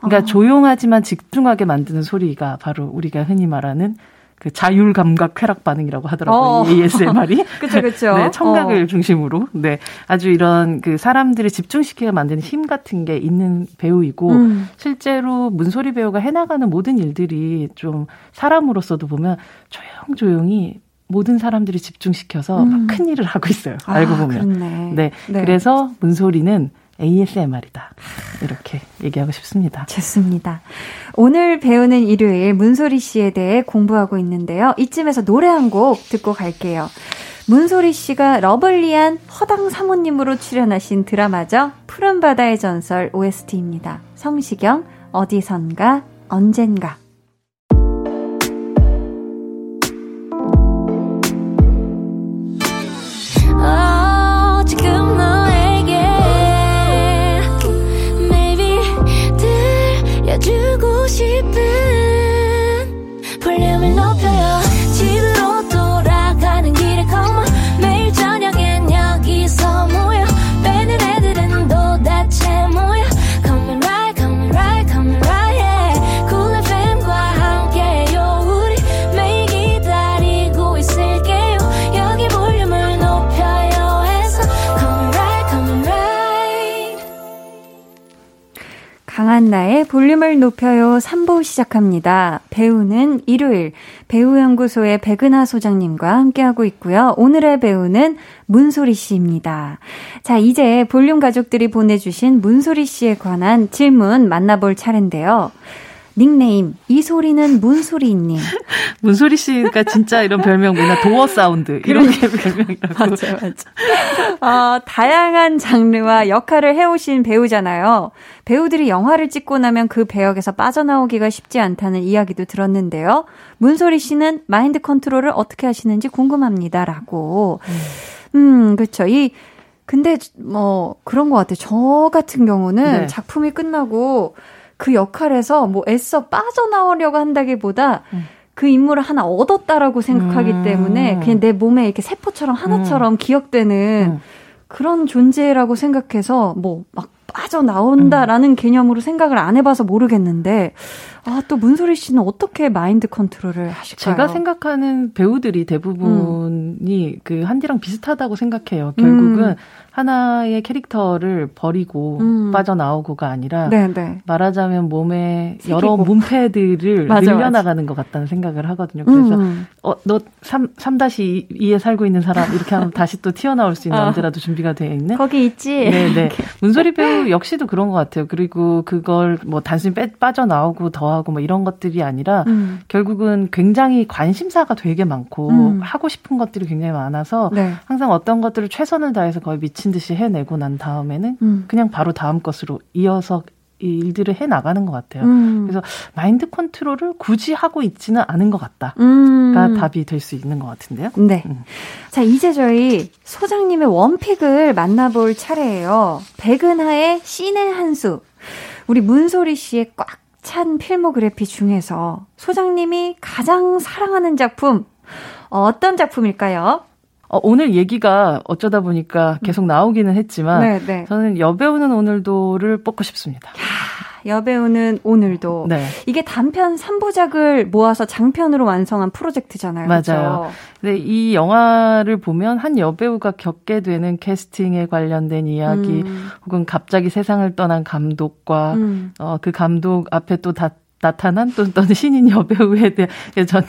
그러니까 어. 조용하지만 집중하게 만드는 소리가 바로 우리가 흔히 말하는 그 자율 감각 쾌락 반응이라고 하더라고요. 어. ASMR이. 그렇죠, 그렇죠. 네, 청각을 어. 중심으로. 네, 아주 이런 그 사람들을 집중시키게 만드는 힘 같은 게 있는 배우이고 음. 실제로 문소리 배우가 해나가는 모든 일들이 좀 사람으로서도 보면 조용조용히 모든 사람들이 집중시켜서 음. 큰 일을 하고 있어요. 아, 알고 보면. 그렇네. 네. 네. 그래서 문소리는 ASMR이다. 이렇게 얘기하고 싶습니다. 좋습니다. 오늘 배우는 일요일 문소리 씨에 대해 공부하고 있는데요. 이쯤에서 노래 한 곡 듣고 갈게요. 문소리 씨가 러블리한 허당 사모님으로 출연하신 드라마죠. 푸른 바다의 전설 OST입니다. 성시경, 어디선가, 언젠가. しく 강한나의 볼륨을 높여요 3부 시작합니다. 배우는 일요일 배우연구소의 백은하 소장님과 함께하고 있고요. 오늘의 배우는 문소리 씨입니다. 자, 이제 볼륨 가족들이 보내주신 문소리 씨에 관한 질문 만나볼 차례인데요. 닉네임 이 소리는 문소리님. 문소리 씨가 진짜 이런 별명 뭐냐 door sound 이런 게 별명이라고. 맞아요, 맞아. 어, 다양한 장르와 역할을 해오신 배우잖아요. 배우들이 영화를 찍고 나면 그 배역에서 빠져나오기가 쉽지 않다는 이야기도 들었는데요. 문소리 씨는 마인드 컨트롤을 어떻게 하시는지 궁금합니다라고. 음, 음 그렇죠. 이 근데 뭐 그런 것 같아요. 저 같은 경우는 네. 작품이 끝나고 그 역할에서 뭐 애써 빠져나오려고 한다기보다 음. 그 인물을 하나 얻었다라고 생각하기 음. 때문에 그냥 내 몸에 이렇게 세포처럼 하나처럼 음. 기억되는 음. 그런 존재라고 생각해서 뭐 막 빠져나온다라는 음. 개념으로 생각을 안 해봐서 모르겠는데 아, 또 문소리 씨는 어떻게 마인드 컨트롤을 하실까요? 제가 생각하는 배우들이 대부분이 음. 그 한디랑 비슷하다고 생각해요. 결국은 하나의 캐릭터를 버리고 음. 빠져나오고가 아니라 네네. 네. 말하자면 몸에 새기고. 여러 문패들을 맞아, 늘려나가는 맞아. 것 같다는 생각을 하거든요. 그래서 음. 어, 너 3, 3-2에 살고 있는 사람 이렇게 하면 다시 또 튀어나올 수 있는 아. 언제라도 준비가 되어 있는 거기 있지. 네네. 문소리 배우 역시도 그런 것 같아요. 그리고 그걸 뭐 단순히 빼, 빠져나오고 더하고 뭐 이런 것들이 아니라 음. 결국은 굉장히 관심사가 되게 많고 음. 하고 싶은 것들이 굉장히 많아서 네. 항상 어떤 것들을 최선을 다해서 거의 미친 듯이 해내고 난 다음에는 음. 그냥 바로 다음 것으로 이어서 이 일들을 해 나가는 것 같아요. 음. 그래서 마인드 컨트롤을 굳이 하고 있지는 않은 것 같다가 음. 답이 될 수 있는 것 같은데요. 네. 음. 자 이제 저희 소장님의 원픽을 만나볼 차례예요. 백은하의 신의 한수. 우리 문소리 씨의 꽉 찬 필모그래피 중에서 소장님이 가장 사랑하는 작품 어떤 작품일까요? 어, 오늘 얘기가 어쩌다 보니까 계속 나오기는 했지만 네, 네. 저는 여배우는 오늘도를 뽑고 싶습니다. 여배우는 오늘도 네. 이게 단편 3부작을 모아서 장편으로 완성한 프로젝트잖아요. 맞아요. 그렇죠? 네, 이 영화를 보면 한 여배우가 겪게 되는 캐스팅에 관련된 이야기 음. 혹은 갑자기 세상을 떠난 감독과 음. 어, 그 감독 앞에 또 다 나타난 또, 또 신인 여배우에 대한 전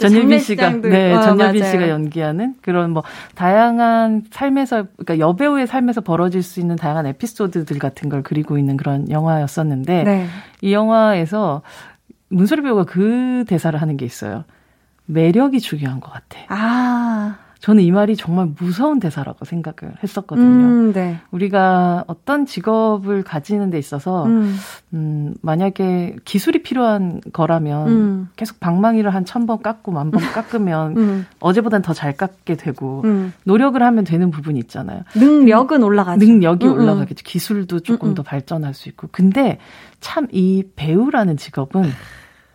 전예빈 씨가 네 어, 전예빈 맞아요. 씨가 연기하는 그런 뭐 다양한 삶에서 그러니까 여배우의 삶에서 벌어질 수 있는 다양한 에피소드들 같은 걸 그리고 있는 그런 영화였었는데 네. 이 영화에서 문소리 배우가 그 대사를 하는 게 있어요. 매력이 중요한 것 같아. 아. 저는 이 말이 정말 무서운 대사라고 생각을 했었거든요. 음, 네. 우리가 어떤 직업을 가지는 데 있어서 음. 음 만약에 기술이 필요한 거라면 음. 계속 방망이를 한 천 번 깎고 만 번 깎으면 음. 어제보단 더 잘 깎게 되고 음. 노력을 하면 되는 부분이 있잖아요. 능력은 올라가죠. 능력이 올라가겠죠. 기술도 조금 더 발전할 수 있고. 근데 참 이 배우라는 직업은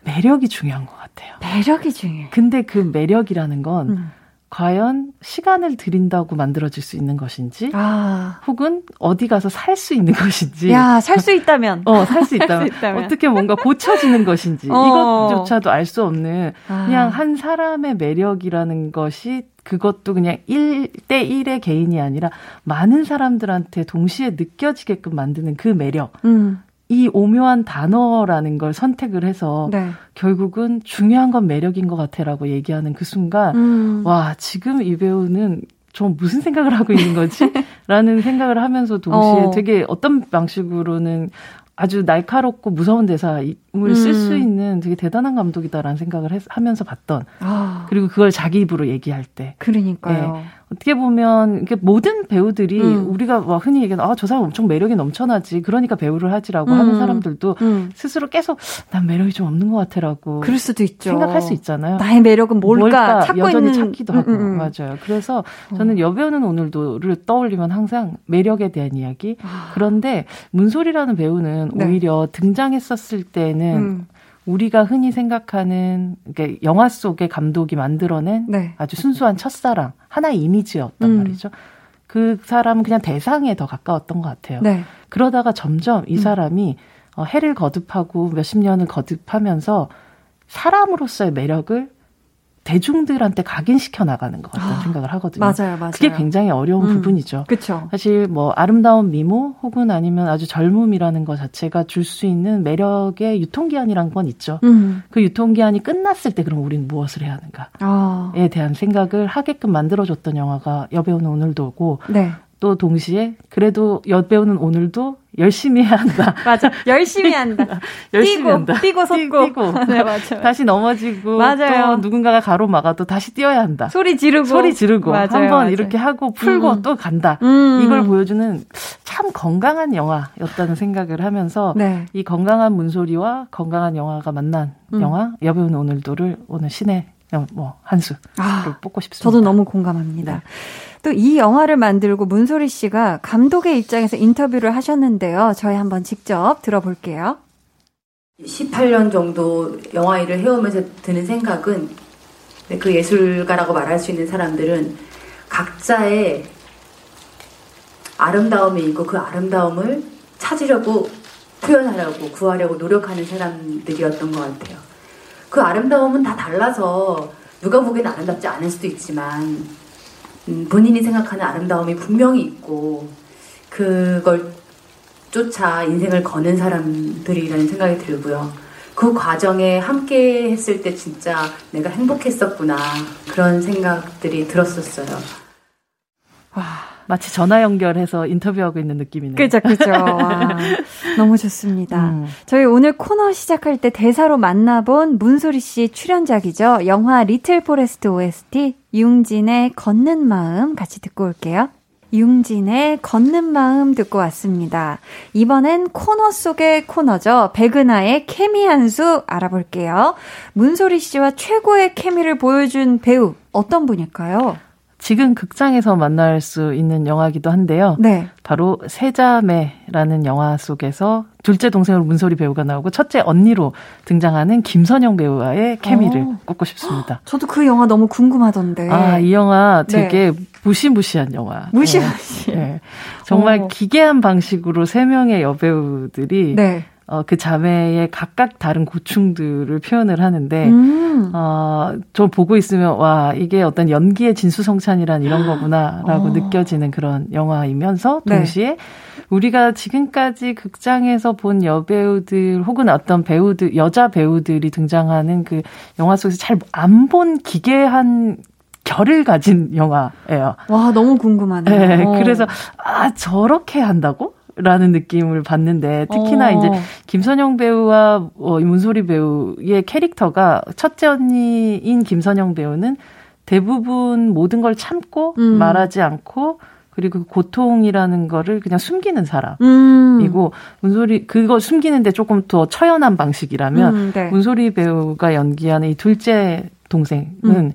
매력이 중요한 것 같아요. 매력이 중요해. 근데 그 매력이라는 건 과연 시간을 들인다고 만들어질 수 있는 것인지, 아. 혹은 어디 가서 살 수 있는 것인지. 야, 살 수 있다면. 어, 살 수 있다면. 있다면. 어떻게 뭔가 고쳐지는 것인지. 어. 이것조차도 알 수 없는, 아. 그냥 한 사람의 매력이라는 것이 그것도 그냥 1대 1의 개인이 아니라 많은 사람들한테 동시에 느껴지게끔 만드는 그 매력. 음. 이 오묘한 단어라는 걸 선택을 해서 네. 결국은 중요한 건 매력인 것 같아라고 얘기하는 그 순간 음. 와 지금 이 배우는 저 무슨 생각을 하고 있는 거지? 라는 생각을 하면서 동시에 어. 되게 어떤 방식으로는 아주 날카롭고 무서운 대사를 음. 쓸수 있는 되게 대단한 감독이다라는 생각을 했, 하면서 봤던 아. 그리고 그걸 자기 입으로 얘기할 때 그러니까요. 네. 어떻게 보면 이게 모든 배우들이 음. 우리가 막 흔히 얘기하는 아 저 사람 엄청 매력이 넘쳐나지 그러니까 배우를 하지라고 음. 하는 사람들도 음. 스스로 계속 난 매력이 좀 없는 것 같아라고 그럴 수도 있죠 생각할 수 있잖아요 나의 매력은 뭘까, 뭘까 찾고 여전히 있는... 찾기도 하고 음, 음, 음. 맞아요 그래서 저는 여배우는 오늘도를 떠올리면 항상 매력에 대한 이야기 아. 그런데 문소리라는 배우는 네. 오히려 등장했었을 때는 우리가 흔히 생각하는 그러니까 영화 속의 감독이 만들어낸 네. 아주 순수한 첫사랑 하나의 이미지였단 음. 말이죠. 그 사람은 그냥 대상에 더 가까웠던 것 같아요. 네. 그러다가 점점 이 음. 사람이 음. 해를 거듭하고 몇십 년을 거듭하면서 사람으로서의 매력을 대중들한테 각인시켜 나가는 것 같다는 아, 생각을 하거든요. 맞아요, 맞아요. 그게 굉장히 어려운 음, 부분이죠. 그렇죠. 사실 뭐 아름다운 미모 혹은 아니면 아주 젊음이라는 것 자체가 줄 수 있는 매력의 유통기한이란 건 있죠. 음. 그 유통기한이 끝났을 때 그럼 우리는 무엇을 해야 하는가에 아. 대한 생각을 하게끔 만들어줬던 영화가 여배우는 오늘도고 네. 또 동시에 그래도 여배우는 오늘도 열심히 해야 한다. 맞아. 열심히 한다. 열심히 뛰고, 한다. 뛰고 섰고. 뛰고. 네, 맞아요. 다시 넘어지고 맞아요. 또 누군가가 가로막아도 다시 뛰어야 한다. 소리 지르고. 소리 지르고. 한번 이렇게 하고 풀고 음. 또 간다. 음. 이걸 보여주는 참 건강한 영화였다는 생각을 하면서 네. 이 건강한 문소리와 건강한 영화가 만난 음. 영화 여배우는 오늘도를 오늘 신의 뭐 한수를 아, 뽑고 싶습니다. 저도 너무 공감합니다. 네. 또 이 영화를 만들고 문소리 씨가 감독의 입장에서 인터뷰를 하셨는데요. 저희 한번 직접 들어볼게요. 18년 정도 영화 일을 해오면서 드는 생각은 그 예술가라고 말할 수 있는 사람들은 각자의 아름다움이 있고 그 아름다움을 찾으려고 표현하려고 구하려고 노력하는 사람들이었던 것 같아요. 그 아름다움은 다 달라서 누가 보기엔 아름답지 않을 수도 있지만 음, 본인이 생각하는 아름다움이 분명히 있고 그걸 쫓아 인생을 거는 사람들이라는 생각이 들고요. 그 과정에 함께 했을 때 진짜 내가 행복했었구나 그런 생각들이 들었었어요. 와, 마치 전화 연결해서 인터뷰하고 있는 느낌이네요. 그죠, 그죠. 와, 너무 좋습니다. 음. 저희 오늘 코너 시작할 때 대사로 만나본 문소리 씨 출연작이죠. 영화 리틀 포레스트 OST 융진의 걷는 마음 같이 듣고 올게요. 융진의 걷는 마음 듣고 왔습니다. 이번엔 코너 속의 코너죠. 백은하의 케미 한 수 알아볼게요. 문소리 씨와 최고의 케미를 보여준 배우 어떤 분일까요? 지금 극장에서 만날 수 있는 영화기도 한데요. 네. 바로 세자매라는 영화 속에서 둘째 동생으로 문소리 배우가 나오고 첫째 언니로 등장하는 김선영 배우와의 케미를 오. 어. 꼽고 싶습니다. 저도 그 영화 너무 궁금하던데. 아, 이 영화 되게 네. 무시무시한 영화. 무시무시. 네. 정말 오. 어. 기괴한 방식으로 세 명의 여배우들이 네. 어, 그 자매의 각각 다른 고충들을 표현을 하는데, 음. 어, 저 보고 있으면, 와, 이게 어떤 연기의 진수성찬이란 이런 거구나라고 어. 느껴지는 그런 영화이면서, 네. 동시에 네. 우리가 지금까지 극장에서 본 여배우들 혹은 어떤 배우들, 여자 배우들이 등장하는 그 영화 속에서 잘 안 본 기괴한 결을 가진 영화예요. 와, 너무 궁금하네요. 네, 그래서, 아, 저렇게 한다고? 라는 느낌을 받는데 특히나 어. 이제 김선영 배우와 어, 문소리 배우의 캐릭터가 첫째 언니인 김선영 배우는 대부분 모든 걸 참고 음. 말하지 않고 그리고 그 고통이라는 거를 그냥 숨기는 사람이고 음. 문소리 그거 숨기는데 조금 더 처연한 방식이라면 음, 네. 문소리 배우가 연기하는 이 둘째 동생은 음.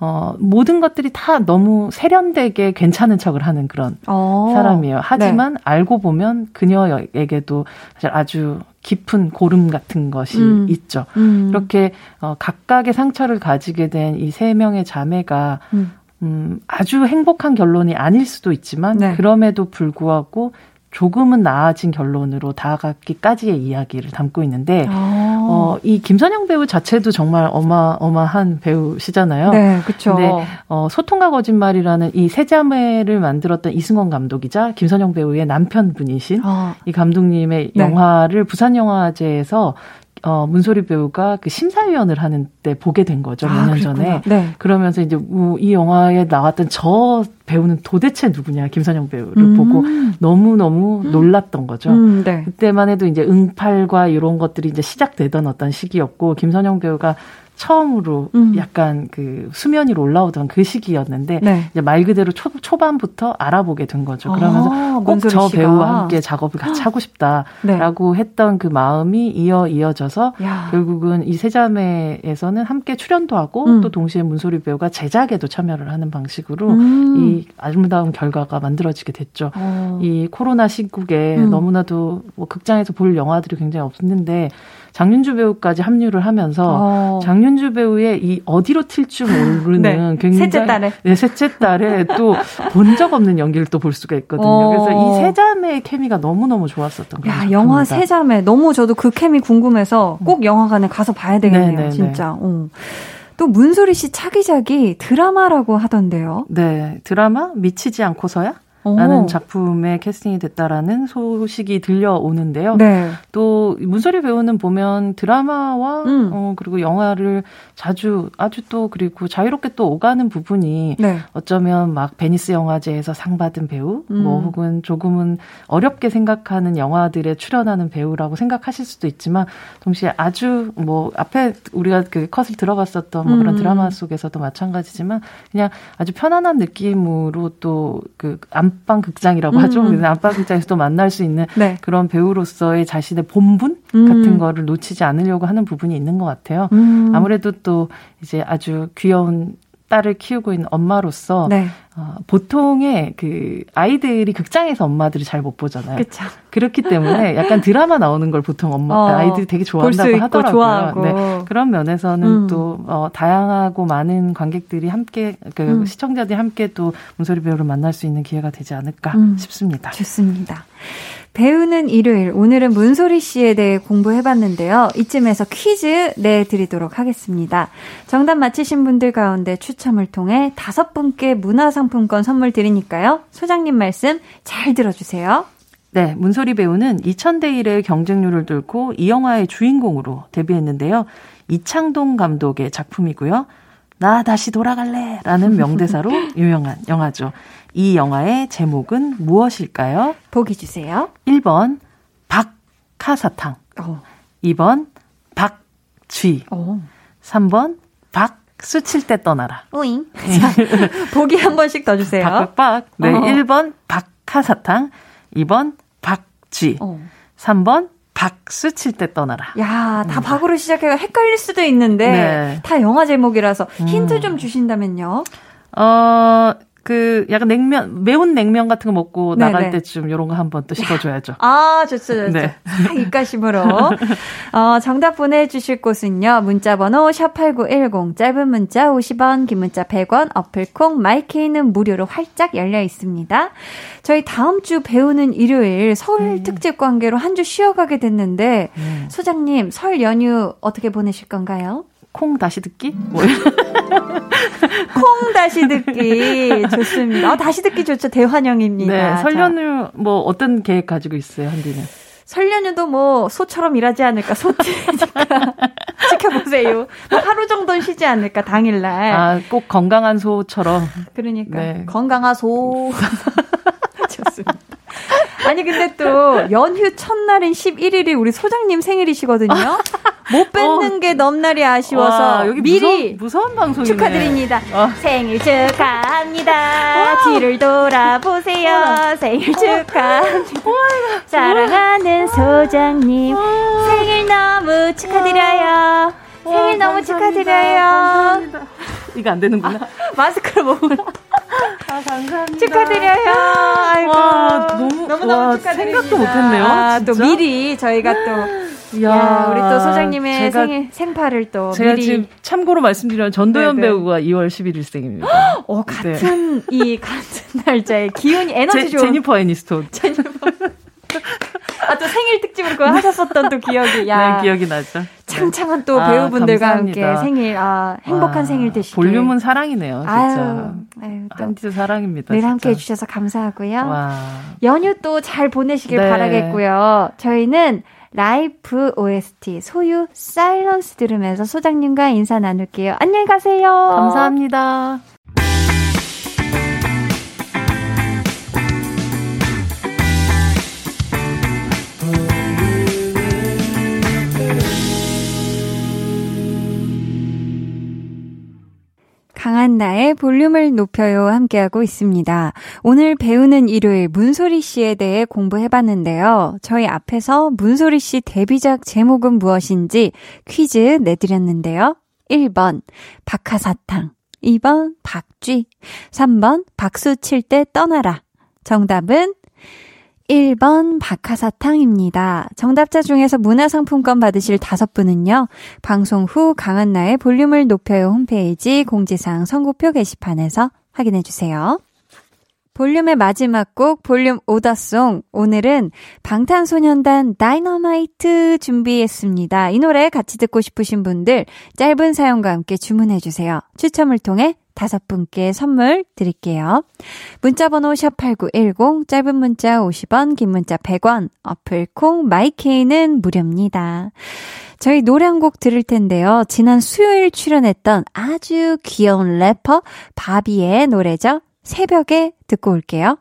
어, 모든 것들이 다 너무 세련되게 괜찮은 척을 하는 그런 어. 사람이에요. 하지만 네. 알고 보면 그녀에게도 사실 아주 깊은 고름 같은 것이 음. 있죠. 음. 이렇게 어, 각각의 상처를 가지게 된 이 세 명의 자매가 음. 음, 아주 행복한 결론이 아닐 수도 있지만 네. 그럼에도 불구하고 조금은 나아진 결론으로 다가기까지의 이야기를 담고 있는데 아. 어, 이 김선영 배우 자체도 정말 어마어마한 배우시잖아요. 네, 그렇죠. 근데 어, 소통과 거짓말이라는 이 세자매를 만들었던 이승원 감독이자 김선영 배우의 남편분이신 아. 이 감독님의 네. 영화를 부산 영화제에서 어, 문소리 배우가 그 심사위원을 하는 때 보게 된 거죠. 아, 몇년 전에. 네. 그러면서 이제 이 영화에 나왔던 저 배우는 도대체 누구냐, 김선영 배우를 음. 보고 너무너무 놀랐던 거죠. 음, 네. 그때만 해도 이제 응팔과 이런 것들이 이제 시작되던 어떤 시기였고, 김선영 배우가 처음으로 음. 약간 그 수면 위로 올라오던 그 시기였는데 네. 이제 말 그대로 초, 초반부터 알아보게 된 거죠. 그러면서 아, 꼭저 배우와 함께 작업을 같이 하고 싶다라고 네. 했던 그 마음이 이어 이어져서 야. 결국은 이 세자매에서는 함께 출연도 하고 음. 또 동시에 문소리 배우가 제작에도 참여를 하는 방식으로 음. 이 아름다운 결과가 만들어지게 됐죠. 어. 이 코로나 시국에 음. 너무나도 뭐 극장에서 볼 영화들이 굉장히 없는데 장윤주 배우까지 합류를 하면서 어. 장윤주 배우의 이 어디로 튈줄 모르는 네. 굉장히 셋째 딸에 네, 셋째 딸에 또 본 적 없는 연기를 또 볼 수가 있거든요. 어. 그래서 이 세 자매의 케미가 너무 너무 좋았었던 거예요. 야, 영화 세 자매 너무 저도 그 케미 궁금해서 꼭 영화관에 가서 봐야 되겠네요, 네네네. 네, 진짜. 어. 또 문소리 씨 차기작이 드라마라고 하던데요. 네, 드라마 미치지 않고서야? 라는 작품에 캐스팅이 됐다라는 소식이 들려오는데요. 네. 또 문소리 배우는 보면 드라마와 음. 어 그리고 영화를 자주 아주 또 그리고 자유롭게 또 오가는 부분이 네. 어쩌면 막 베니스 영화제에서 상 받은 배우 음. 뭐 혹은 조금은 어렵게 생각하는 영화들에 출연하는 배우라고 생각하실 수도 있지만 동시에 아주 뭐 앞에 우리가 그 컷을 들어봤었던 뭐 그런 음. 드라마 속에서도 마찬가지지만 그냥 아주 편안한 느낌으로 또 그 안방 극장이라고 음. 하죠. 안방 극장에서도 만날 수 있는 네. 그런 배우로서의 자신의 본분 음. 같은 거를 놓치지 않으려고 하는 부분이 있는 것 같아요. 음. 아무래도 또 이제 아주 귀여운 딸을 키우고 있는 엄마로서 네. 어, 보통의 그 아이들이 극장에서 엄마들이 잘 못 보잖아요. 그쵸. 그렇기 때문에 약간 드라마 나오는 걸 보통 엄마 어, 아이들이 되게 좋아한다고 하더라고요. 좋아하고. 네. 그런 면에서는 음. 또 어, 다양하고 많은 관객들이 함께 그 음. 시청자들이 함께 또 문소리 배우를 만날 수 있는 기회가 되지 않을까 음. 싶습니다. 좋습니다. 배우는 일요일. 오늘은 문소리 씨에 대해 공부해봤는데요. 이쯤에서 퀴즈 내드리도록 하겠습니다. 정답 맞히신 분들 가운데 추첨을 통해 다섯 분께 문화상 문화상품권 선물 드리니까요. 소장님 말씀 잘 들어주세요. 네, 문소리 배우는 2000대 1의 경쟁률을 뚫고 이 영화의 주인공으로 데뷔했는데요. 이창동 감독의 작품이고요. 나 다시 돌아갈래! 라는 명대사로 유명한 영화죠. 이 영화의 제목은 무엇일까요? 보기 주세요. 1번, 박하사탕. 어. 2번, 박쥐. 어. 3번, 박 수 칠 때 떠나라. 오잉. 자, 보기 한 번씩 더 주세요. 박박박. 네, 어. 1번, 박하사탕. 2번, 박쥐. 어. 3번, 박수 칠 때 떠나라. 야, 다 음. 박으로 시작해서 헷갈릴 수도 있는데 네. 다 영화 제목이라서 힌트 음. 좀 주신다면요. 어, 그 약간 냉면 매운 냉면 같은 거 먹고 네네. 나갈 때쯤 이런 거 한번 또 씹어줘야죠. 아 좋죠 좋죠. 네. 입가심으로. 어, 정답 보내주실 곳은요. 문자번호 샵 #8910 짧은 문자 50원, 긴 문자 100원, 어플콩 마이케이는 무료로 활짝 열려 있습니다. 저희 다음 주 배우는 일요일 설 음. 특집 관계로 한 주 쉬어가게 됐는데 음. 소장님 설 연휴 어떻게 보내실 건가요? 콩 다시 듣기? 뭐 콩 다시 듣기 좋습니다. 아, 다시 듣기 좋죠. 대환영입니다. 네, 설 연휴 뭐 어떤 계획 가지고 있어요, 한디는? 설 연휴도 뭐 소처럼 일하지 않을까 소띠니까 지켜보세요. 뭐 하루 정도는 쉬지 않을까 당일날. 아 꼭 건강한 소처럼. 그러니까 네. 건강한 소. 좋습니다. 아니 근데 또 연휴 첫날인 11일이 우리 소장님 생일이시거든요. 못 뺏는 어. 게 넘날이 아쉬워서 와, 여기 미리 무서운, 무서운 방송이네. 축하드립니다. 어. 생일 축하합니다. 와. 뒤를 돌아보세요. 와. 생일 축하합니다. 사랑하는 소장님 생일 너무 축하드려요. 생일 너무 축하드려요. 감사합니다. 이거 안 되는구나. 아, 마스크를 먹으라. 아, 감사합니다. 축하드려요. 아이고. 와, 너무, 너무너무 축하드립니다. 생각도 못했네요. 아, 또 미리 저희가 또. 야, 야 우리 또 소장님의 생일, 생파를 또 제가 미리. 지금 참고로 말씀드리면 전도연 네네. 배우가 2월 11일 생입니다. 어, 같은, 네. 이, 같은 날짜에 기운이, 에너지 제, 좋은. 제니퍼 애니스톤. 제니퍼. 아, 또 생일 특집으로 그거 하셨었던 또 기억이, 야. 네, 기억이 나죠. 창창한 또 아, 배우분들과 감사합니다. 함께 생일, 아, 행복한 와, 생일 되시길. 볼륨은 사랑이네요, 진짜. 아유, 아유 한디도 사랑입니다. 늘 함께 해주셔서 감사하고요. 와. 연휴 또 잘 보내시길 네. 바라겠고요. 저희는 라이프 OST 소유 Silence 들으면서 소장님과 인사 나눌게요. 안녕히 가세요. 감사합니다. 강한 나의 볼륨을 높여요 함께하고 있습니다. 오늘 배우는 일요일 문소리 씨에 대해 공부해봤는데요. 저희 앞에서 문소리 씨 데뷔작 제목은 무엇인지 퀴즈 내드렸는데요. 1번 박하사탕 2번 박쥐 3번 박수 칠 때 떠나라 정답은 1번 박하사탕입니다. 정답자 중에서 문화상품권 받으실 다섯 분은요. 방송 후 강한나의 볼륨을 높여요 홈페이지 공지사항 선곡표 게시판에서 확인해 주세요. 볼륨의 마지막 곡 볼륨 order song 오늘은 방탄소년단 다이너마이트 준비했습니다. 이 노래 같이 듣고 싶으신 분들 짧은 사연과 함께 주문해 주세요. 추첨을 통해 다섯 분께 선물 드릴게요. 문자번호 샵8910, 짧은 문자 50원, 긴 문자 100원, 어플 콩, 마이케이는 무료입니다. 저희 노래 한 곡 들을 텐데요. 지난 수요일 출연했던 아주 귀여운 래퍼 바비의 노래죠. 새벽에 듣고 올게요.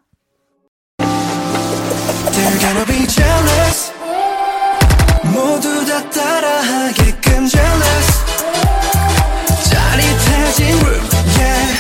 모두 다 따라하게끔 jealous 짜릿해진 room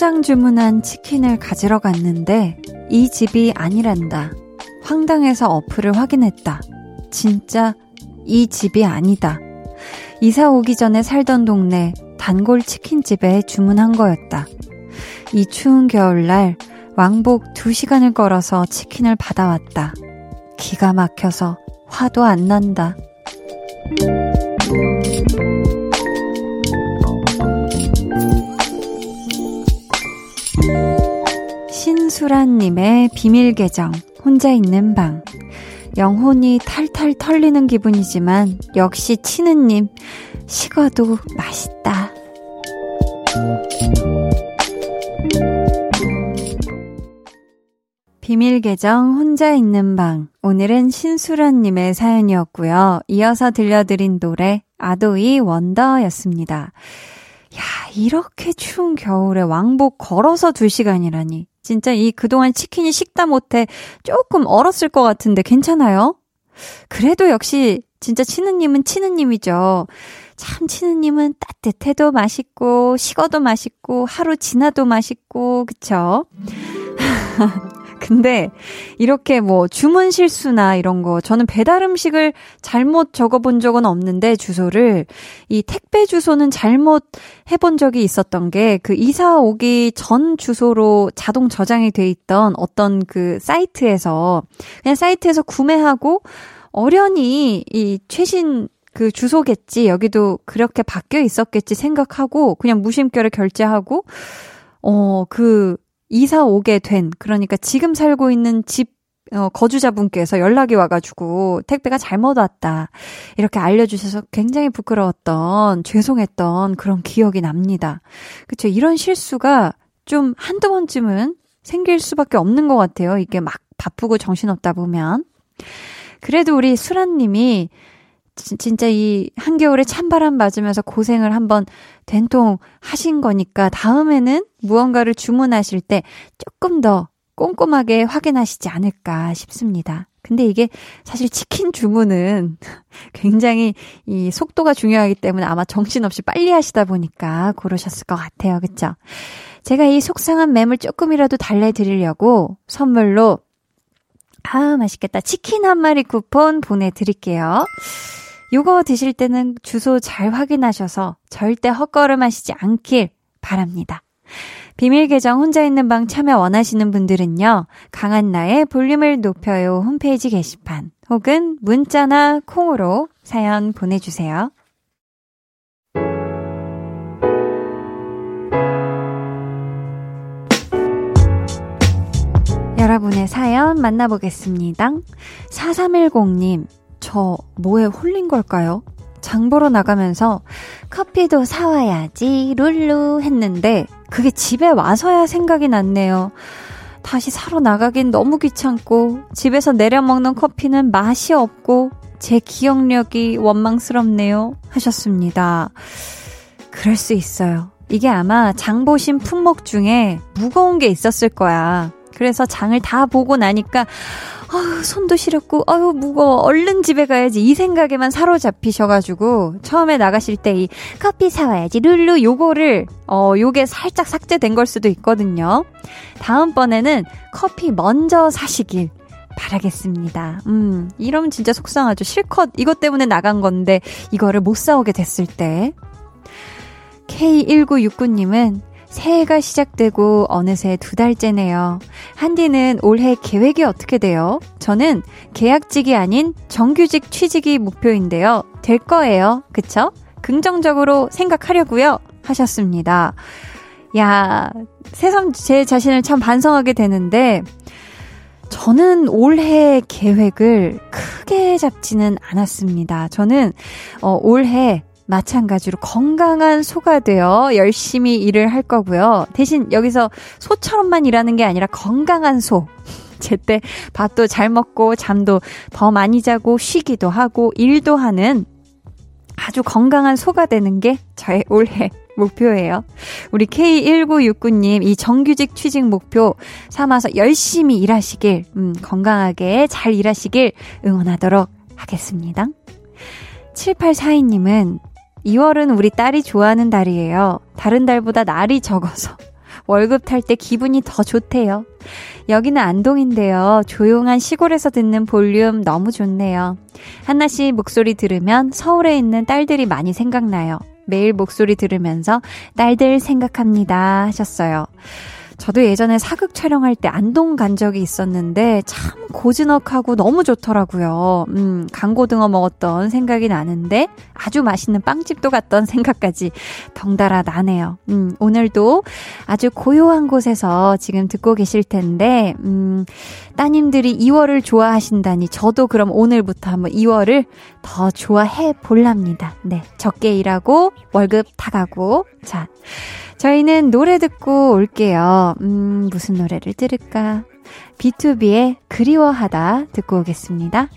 포장 주문한 치킨을 가지러 갔는데 이 집이 아니란다. 황당해서 어플을 확인했다. 진짜 이 집이 아니다. 이사 오기 전에 살던 동네 단골 치킨집에 주문한 거였다. 이 추운 겨울날 왕복 2시간을 걸어서 치킨을 받아왔다. 기가 막혀서 화도 안 난다. 신수란님의 비밀 계정, 혼자 있는 방. 영혼이 탈탈 털리는 기분이지만, 역시 치느님, 식어도 맛있다. 비밀 계정 혼자 있는 방. 오늘은 신수란님의 사연이었고요. 이어서 들려드린 노래 아도이 원더였습니다. 야, 이렇게 추운 겨울에 왕복 걸어서 2시간이라니. 진짜 이 그동안 치킨이 식다 못해 조금 얼었을 것 같은데 괜찮아요? 그래도 역시 진짜 치느님은 치느님이죠. 참 치느님은 따뜻해도 맛있고 식어도 맛있고 하루 지나도 맛있고 그쵸? 근데 이렇게 뭐 주문 실수나 이런 거 저는 배달 음식을 잘못 적어 본 적은 없는데 주소를 이 택배 주소는 잘못 해본 적이 있었던 게 그 이사 오기 전 주소로 자동 저장이 돼 있던 어떤 그 사이트에서 그냥 사이트에서 구매하고 어련히 이 최신 그 주소겠지 여기도 그렇게 바뀌어 있었겠지 생각하고 그냥 무심결에 결제하고 어 그 이사 오게 된, 그러니까 지금 살고 있는 집, 어, 거주자분께서 연락이 와가지고 택배가 잘못 왔다. 이렇게 알려주셔서 굉장히 부끄러웠던, 죄송했던 그런 기억이 납니다. 그쵸. 이런 실수가 좀 한두 번쯤은 생길 수밖에 없는 것 같아요. 이게 막 바쁘고 정신없다 보면. 그래도 우리 수란님이 진짜 이 한겨울에 찬바람 맞으면서 고생을 한번 된통 하신 거니까 다음에는 무언가를 주문하실 때 조금 더 꼼꼼하게 확인하시지 않을까 싶습니다. 근데 이게 사실 치킨 주문은 굉장히 이 속도가 중요하기 때문에 아마 정신없이 빨리 하시다 보니까 고르셨을 것 같아요. 그쵸? 제가 이 속상한 맴을 조금이라도 달래드리려고 선물로 아, 맛있겠다. 치킨 한 마리 쿠폰 보내드릴게요. 요거 드실 때는 주소 잘 확인하셔서 절대 헛걸음 하시지 않길 바랍니다. 비밀 계정 혼자 있는 방 참여 원하시는 분들은요, 강한 나의 볼륨을 높여요 홈페이지 게시판 혹은 문자나 콩으로 사연 보내주세요. 여러분의 사연 만나보겠습니다. 4310님, 저 뭐에 홀린 걸까요? 장 보러 나가면서 커피도 사와야지 룰루 했는데 그게 집에 와서야 생각이 났네요. 다시 사러 나가긴 너무 귀찮고 집에서 내려 먹는 커피는 맛이 없고 제 기억력이 원망스럽네요. 하셨습니다. 그럴 수 있어요. 이게 아마 장 보신 품목 중에 무거운 게 있었을 거야. 그래서 장을 다 보고 나니까 아유, 손도 시렸고, 아유, 무거워. 얼른 집에 가야지. 이 생각에만 사로잡히셔가지고, 처음에 나가실 때 이 커피 사와야지. 룰루 요거를, 어, 요게 살짝 삭제된 걸 수도 있거든요. 다음번에는 커피 먼저 사시길. 바라겠습니다. 음, 이러면 진짜 속상하죠. 실컷 이것 때문에 나간 건데, 이거를 못 사오게 됐을 때. K1969님은 새해가 시작되고 어느새 두 달째네요. 한디는 올해 계획이 어떻게 돼요? 저는 계약직이 아닌 정규직 취직이 목표인데요. 될 거예요. 그쵸? 긍정적으로 생각하려고요. 하셨습니다. 야, 새삼 제 자신을 참 반성하게 되는데, 저는 올해 계획을 크게 잡지는 않았습니다. 저는, 어, 올해 마찬가지로 건강한 소가 되어 열심히 일을 할 거고요. 대신 여기서 소처럼만 일하는 게 아니라 건강한 소. 제때 밥도 잘 먹고 잠도 더 많이 자고 쉬기도 하고 일도 하는 아주 건강한 소가 되는 게 저의 올해 목표예요. 우리 K1969님 이 정규직 취직 목표 삼아서 열심히 일하시길, 음, 건강하게 잘 일하시길 응원하도록 하겠습니다. 7842님은 2월은 우리 딸이 좋아하는 달이에요. 다른 달보다 날이 적어서 월급 탈 때 기분이 더 좋대요. 여기는 안동인데요. 조용한 시골에서 듣는 볼륨 너무 좋네요. 한나 씨 목소리 들으면 서울에 있는 딸들이 많이 생각나요. 매일 목소리 들으면서 딸들 생각합니다 하셨어요. 저도 예전에 사극 촬영할 때 안동 간 적이 있었는데 참 고즈넉하고 너무 좋더라고요. 음, 강고등어 먹었던 생각이 나는데 아주 맛있는 빵집도 갔던 생각까지 덩달아 나네요. 음, 오늘도 아주 고요한 곳에서 지금 듣고 계실 텐데, 음, 따님들이 2월을 좋아하신다니 저도 그럼 오늘부터 한번 2월을 더 좋아해 볼랍니다. 네. 적게 일하고 월급 다 가고. 자. 저희는 노래 듣고 올게요. 음, 무슨 노래를 들을까? B2B의 그리워하다 듣고 오겠습니다.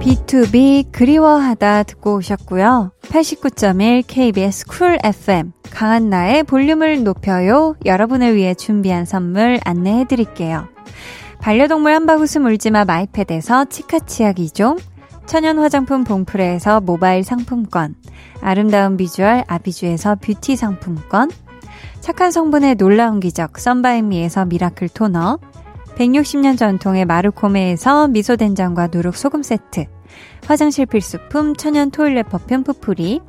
B2B 그리워하다 듣고 오셨고요. 89.1 KBS 쿨 FM 강한나의 볼륨을 높여요. 여러분을 위해 준비한 선물 안내해 드릴게요. 반려동물 한바구스 물지마 마이패드에서 치카치약 2종, 천연 화장품 봉프레에서 모바일 상품권, 아름다운 비주얼 아비주에서 뷰티 상품권, 착한 성분의 놀라운 기적 썬바이미에서 미라클 토너, 160년 전통의 마르코메에서 미소된장과 누룩소금 세트, 화장실 필수품 천연 토일렛 퍼퓸 푸푸리,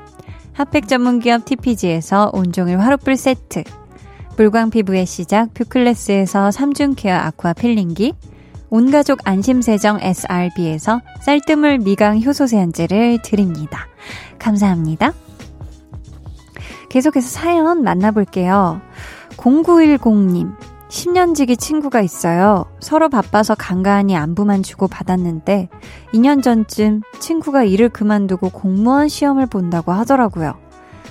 핫팩 전문기업 TPG에서 온종일 화롯불 세트, 물광 피부의 시작 뷰클래스에서 3중 케어 아쿠아 필링기 온가족 안심세정 SRB에서 쌀뜨물 미강 효소 세안제를 드립니다. 감사합니다. 계속해서 사연 만나볼게요. 0910님 10년지기 친구가 있어요. 서로 바빠서 간간히 안부만 주고 받았는데 2년 전쯤 친구가 일을 그만두고 공무원 시험을 본다고 하더라고요.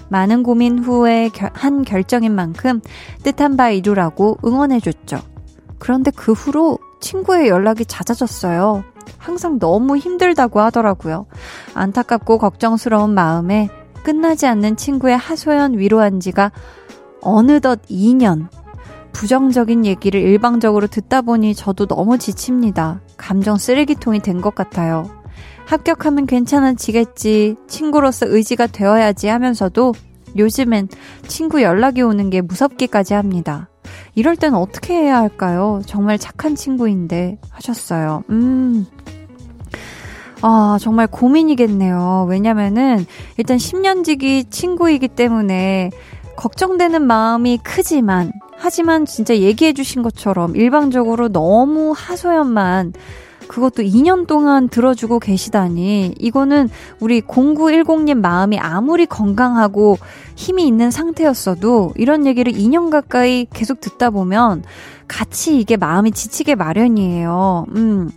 많은 고민 후에 한 결정인 만큼 뜻한 바 이루라고 응원해줬죠. 그런데 그 후로 친구의 연락이 잦아졌어요. 항상 너무 힘들다고 하더라고요. 안타깝고 걱정스러운 마음에 끝나지 않는 친구의 하소연 위로한 지가 어느덧 2년. 부정적인 얘기를 일방적으로 듣다 보니 저도 너무 지칩니다. 감정 쓰레기통이 된 것 같아요. 합격하면 괜찮아지겠지, 친구로서 의지가 되어야지 하면서도 요즘엔 친구 연락이 오는 게 무섭기까지 합니다. 이럴 땐 어떻게 해야 할까요? 정말 착한 친구인데 하셨어요. 음. 아, 정말 고민이겠네요. 왜냐면은 일단 10년 지기 친구이기 때문에 걱정되는 마음이 크지만 하지만 진짜 얘기해 주신 것처럼 일방적으로 너무 하소연만 그것도 2년 동안 들어주고 계시다니 이거는 우리 0910님 마음이 아무리 건강하고 힘이 있는 상태였어도 이런 얘기를 2년 가까이 계속 듣다 보면 같이 이게 마음이 지치게 마련이에요. 음.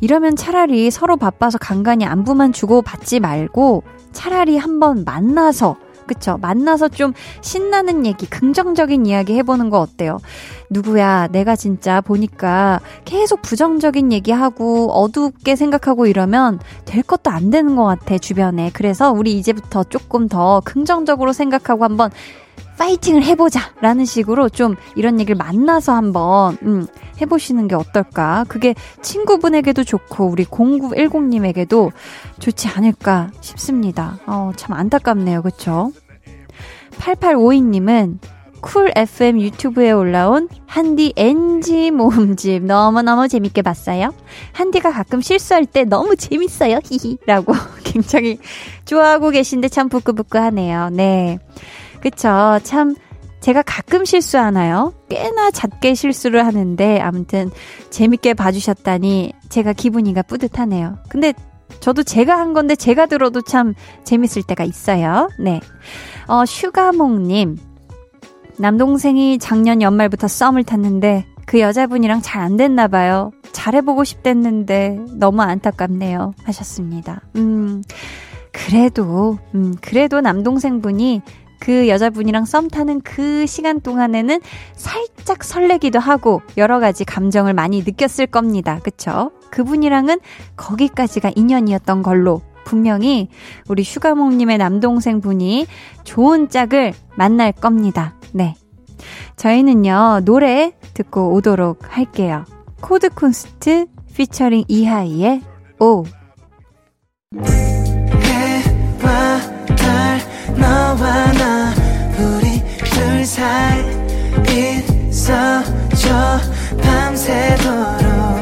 이러면 차라리 서로 바빠서 간간히 안부만 주고 받지 말고 차라리 한번 만나서 그쵸? 만나서 좀 신나는 얘기, 긍정적인 이야기 해보는 거 어때요? 누구야, 내가 진짜 보니까 계속 부정적인 얘기하고 어둡게 생각하고 이러면 될 것도 안 되는 것 같아, 주변에. 그래서 우리 이제부터 조금 더 긍정적으로 생각하고 한번 파이팅을 해보자! 라는 식으로 좀 이런 얘기를 만나서 한번, 음, 해보시는 게 어떨까? 그게 친구분에게도 좋고, 우리 0910님에게도 좋지 않을까 싶습니다. 어, 참 안타깝네요. 그쵸? 8852님은 쿨 FM 유튜브에 올라온 한디 NG 모음집 너무너무 재밌게 봤어요. 한디가 가끔 실수할 때 너무 재밌어요. 히히. 라고 굉장히 좋아하고 계신데 참 부끄부끄하네요. 네. 그쵸. 참, 제가 가끔 실수하나요? 꽤나 잦게 실수를 하는데, 아무튼, 재밌게 봐주셨다니, 제가 기분이가 뿌듯하네요. 근데, 저도 제가 한 건데, 제가 들어도 참 재밌을 때가 있어요. 네. 어, 슈가몽님. 남동생이 작년 연말부터 썸을 탔는데, 그 여자분이랑 잘 안 됐나 봐요. 잘해보고 싶댔는데, 너무 안타깝네요. 하셨습니다. 음, 그래도, 음, 그래도 남동생분이 그 여자분이랑 썸 타는 그 시간 동안에는 살짝 설레기도 하고 여러 가지 감정을 많이 느꼈을 겁니다. 그쵸? 그분이랑은 거기까지가 인연이었던 걸로 분명히 우리 슈가몽님의 남동생 분이 좋은 짝을 만날 겁니다. 네. 저희는요, 노래 듣고 오도록 할게요. 코드 쿤스트 피처링 이하이의 오. 해와 달, 너와 나, 우리 둘 사이 있어줘, 밤새도록.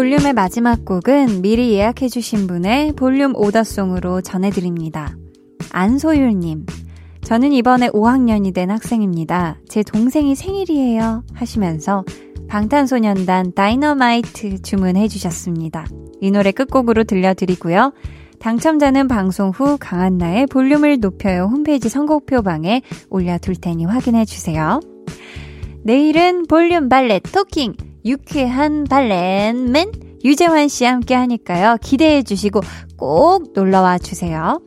볼륨의 마지막 곡은 미리 예약해주신 분의 볼륨 오더송으로 전해드립니다. 안소율님. 저는 이번에 5학년이 된 학생입니다. 제 동생이 생일이에요. 하시면서 방탄소년단 다이너마이트 주문해 주셨습니다. 이 노래 끝곡으로 들려드리고요. 당첨자는 방송 후 강한나의 볼륨을 높여요 홈페이지 선곡표방에 올려둘 테니 확인해 주세요. 내일은 볼륨 발레 토킹 유쾌한 발렌맨 유재환 씨와 함께 하니까요. 기대해 주시고 꼭 놀러와 주세요.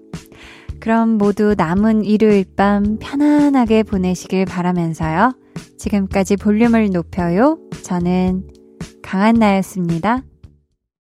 그럼 모두 남은 일요일 밤 편안하게 보내시길 바라면서요. 지금까지 볼륨을 높여요. 저는 강한나였습니다.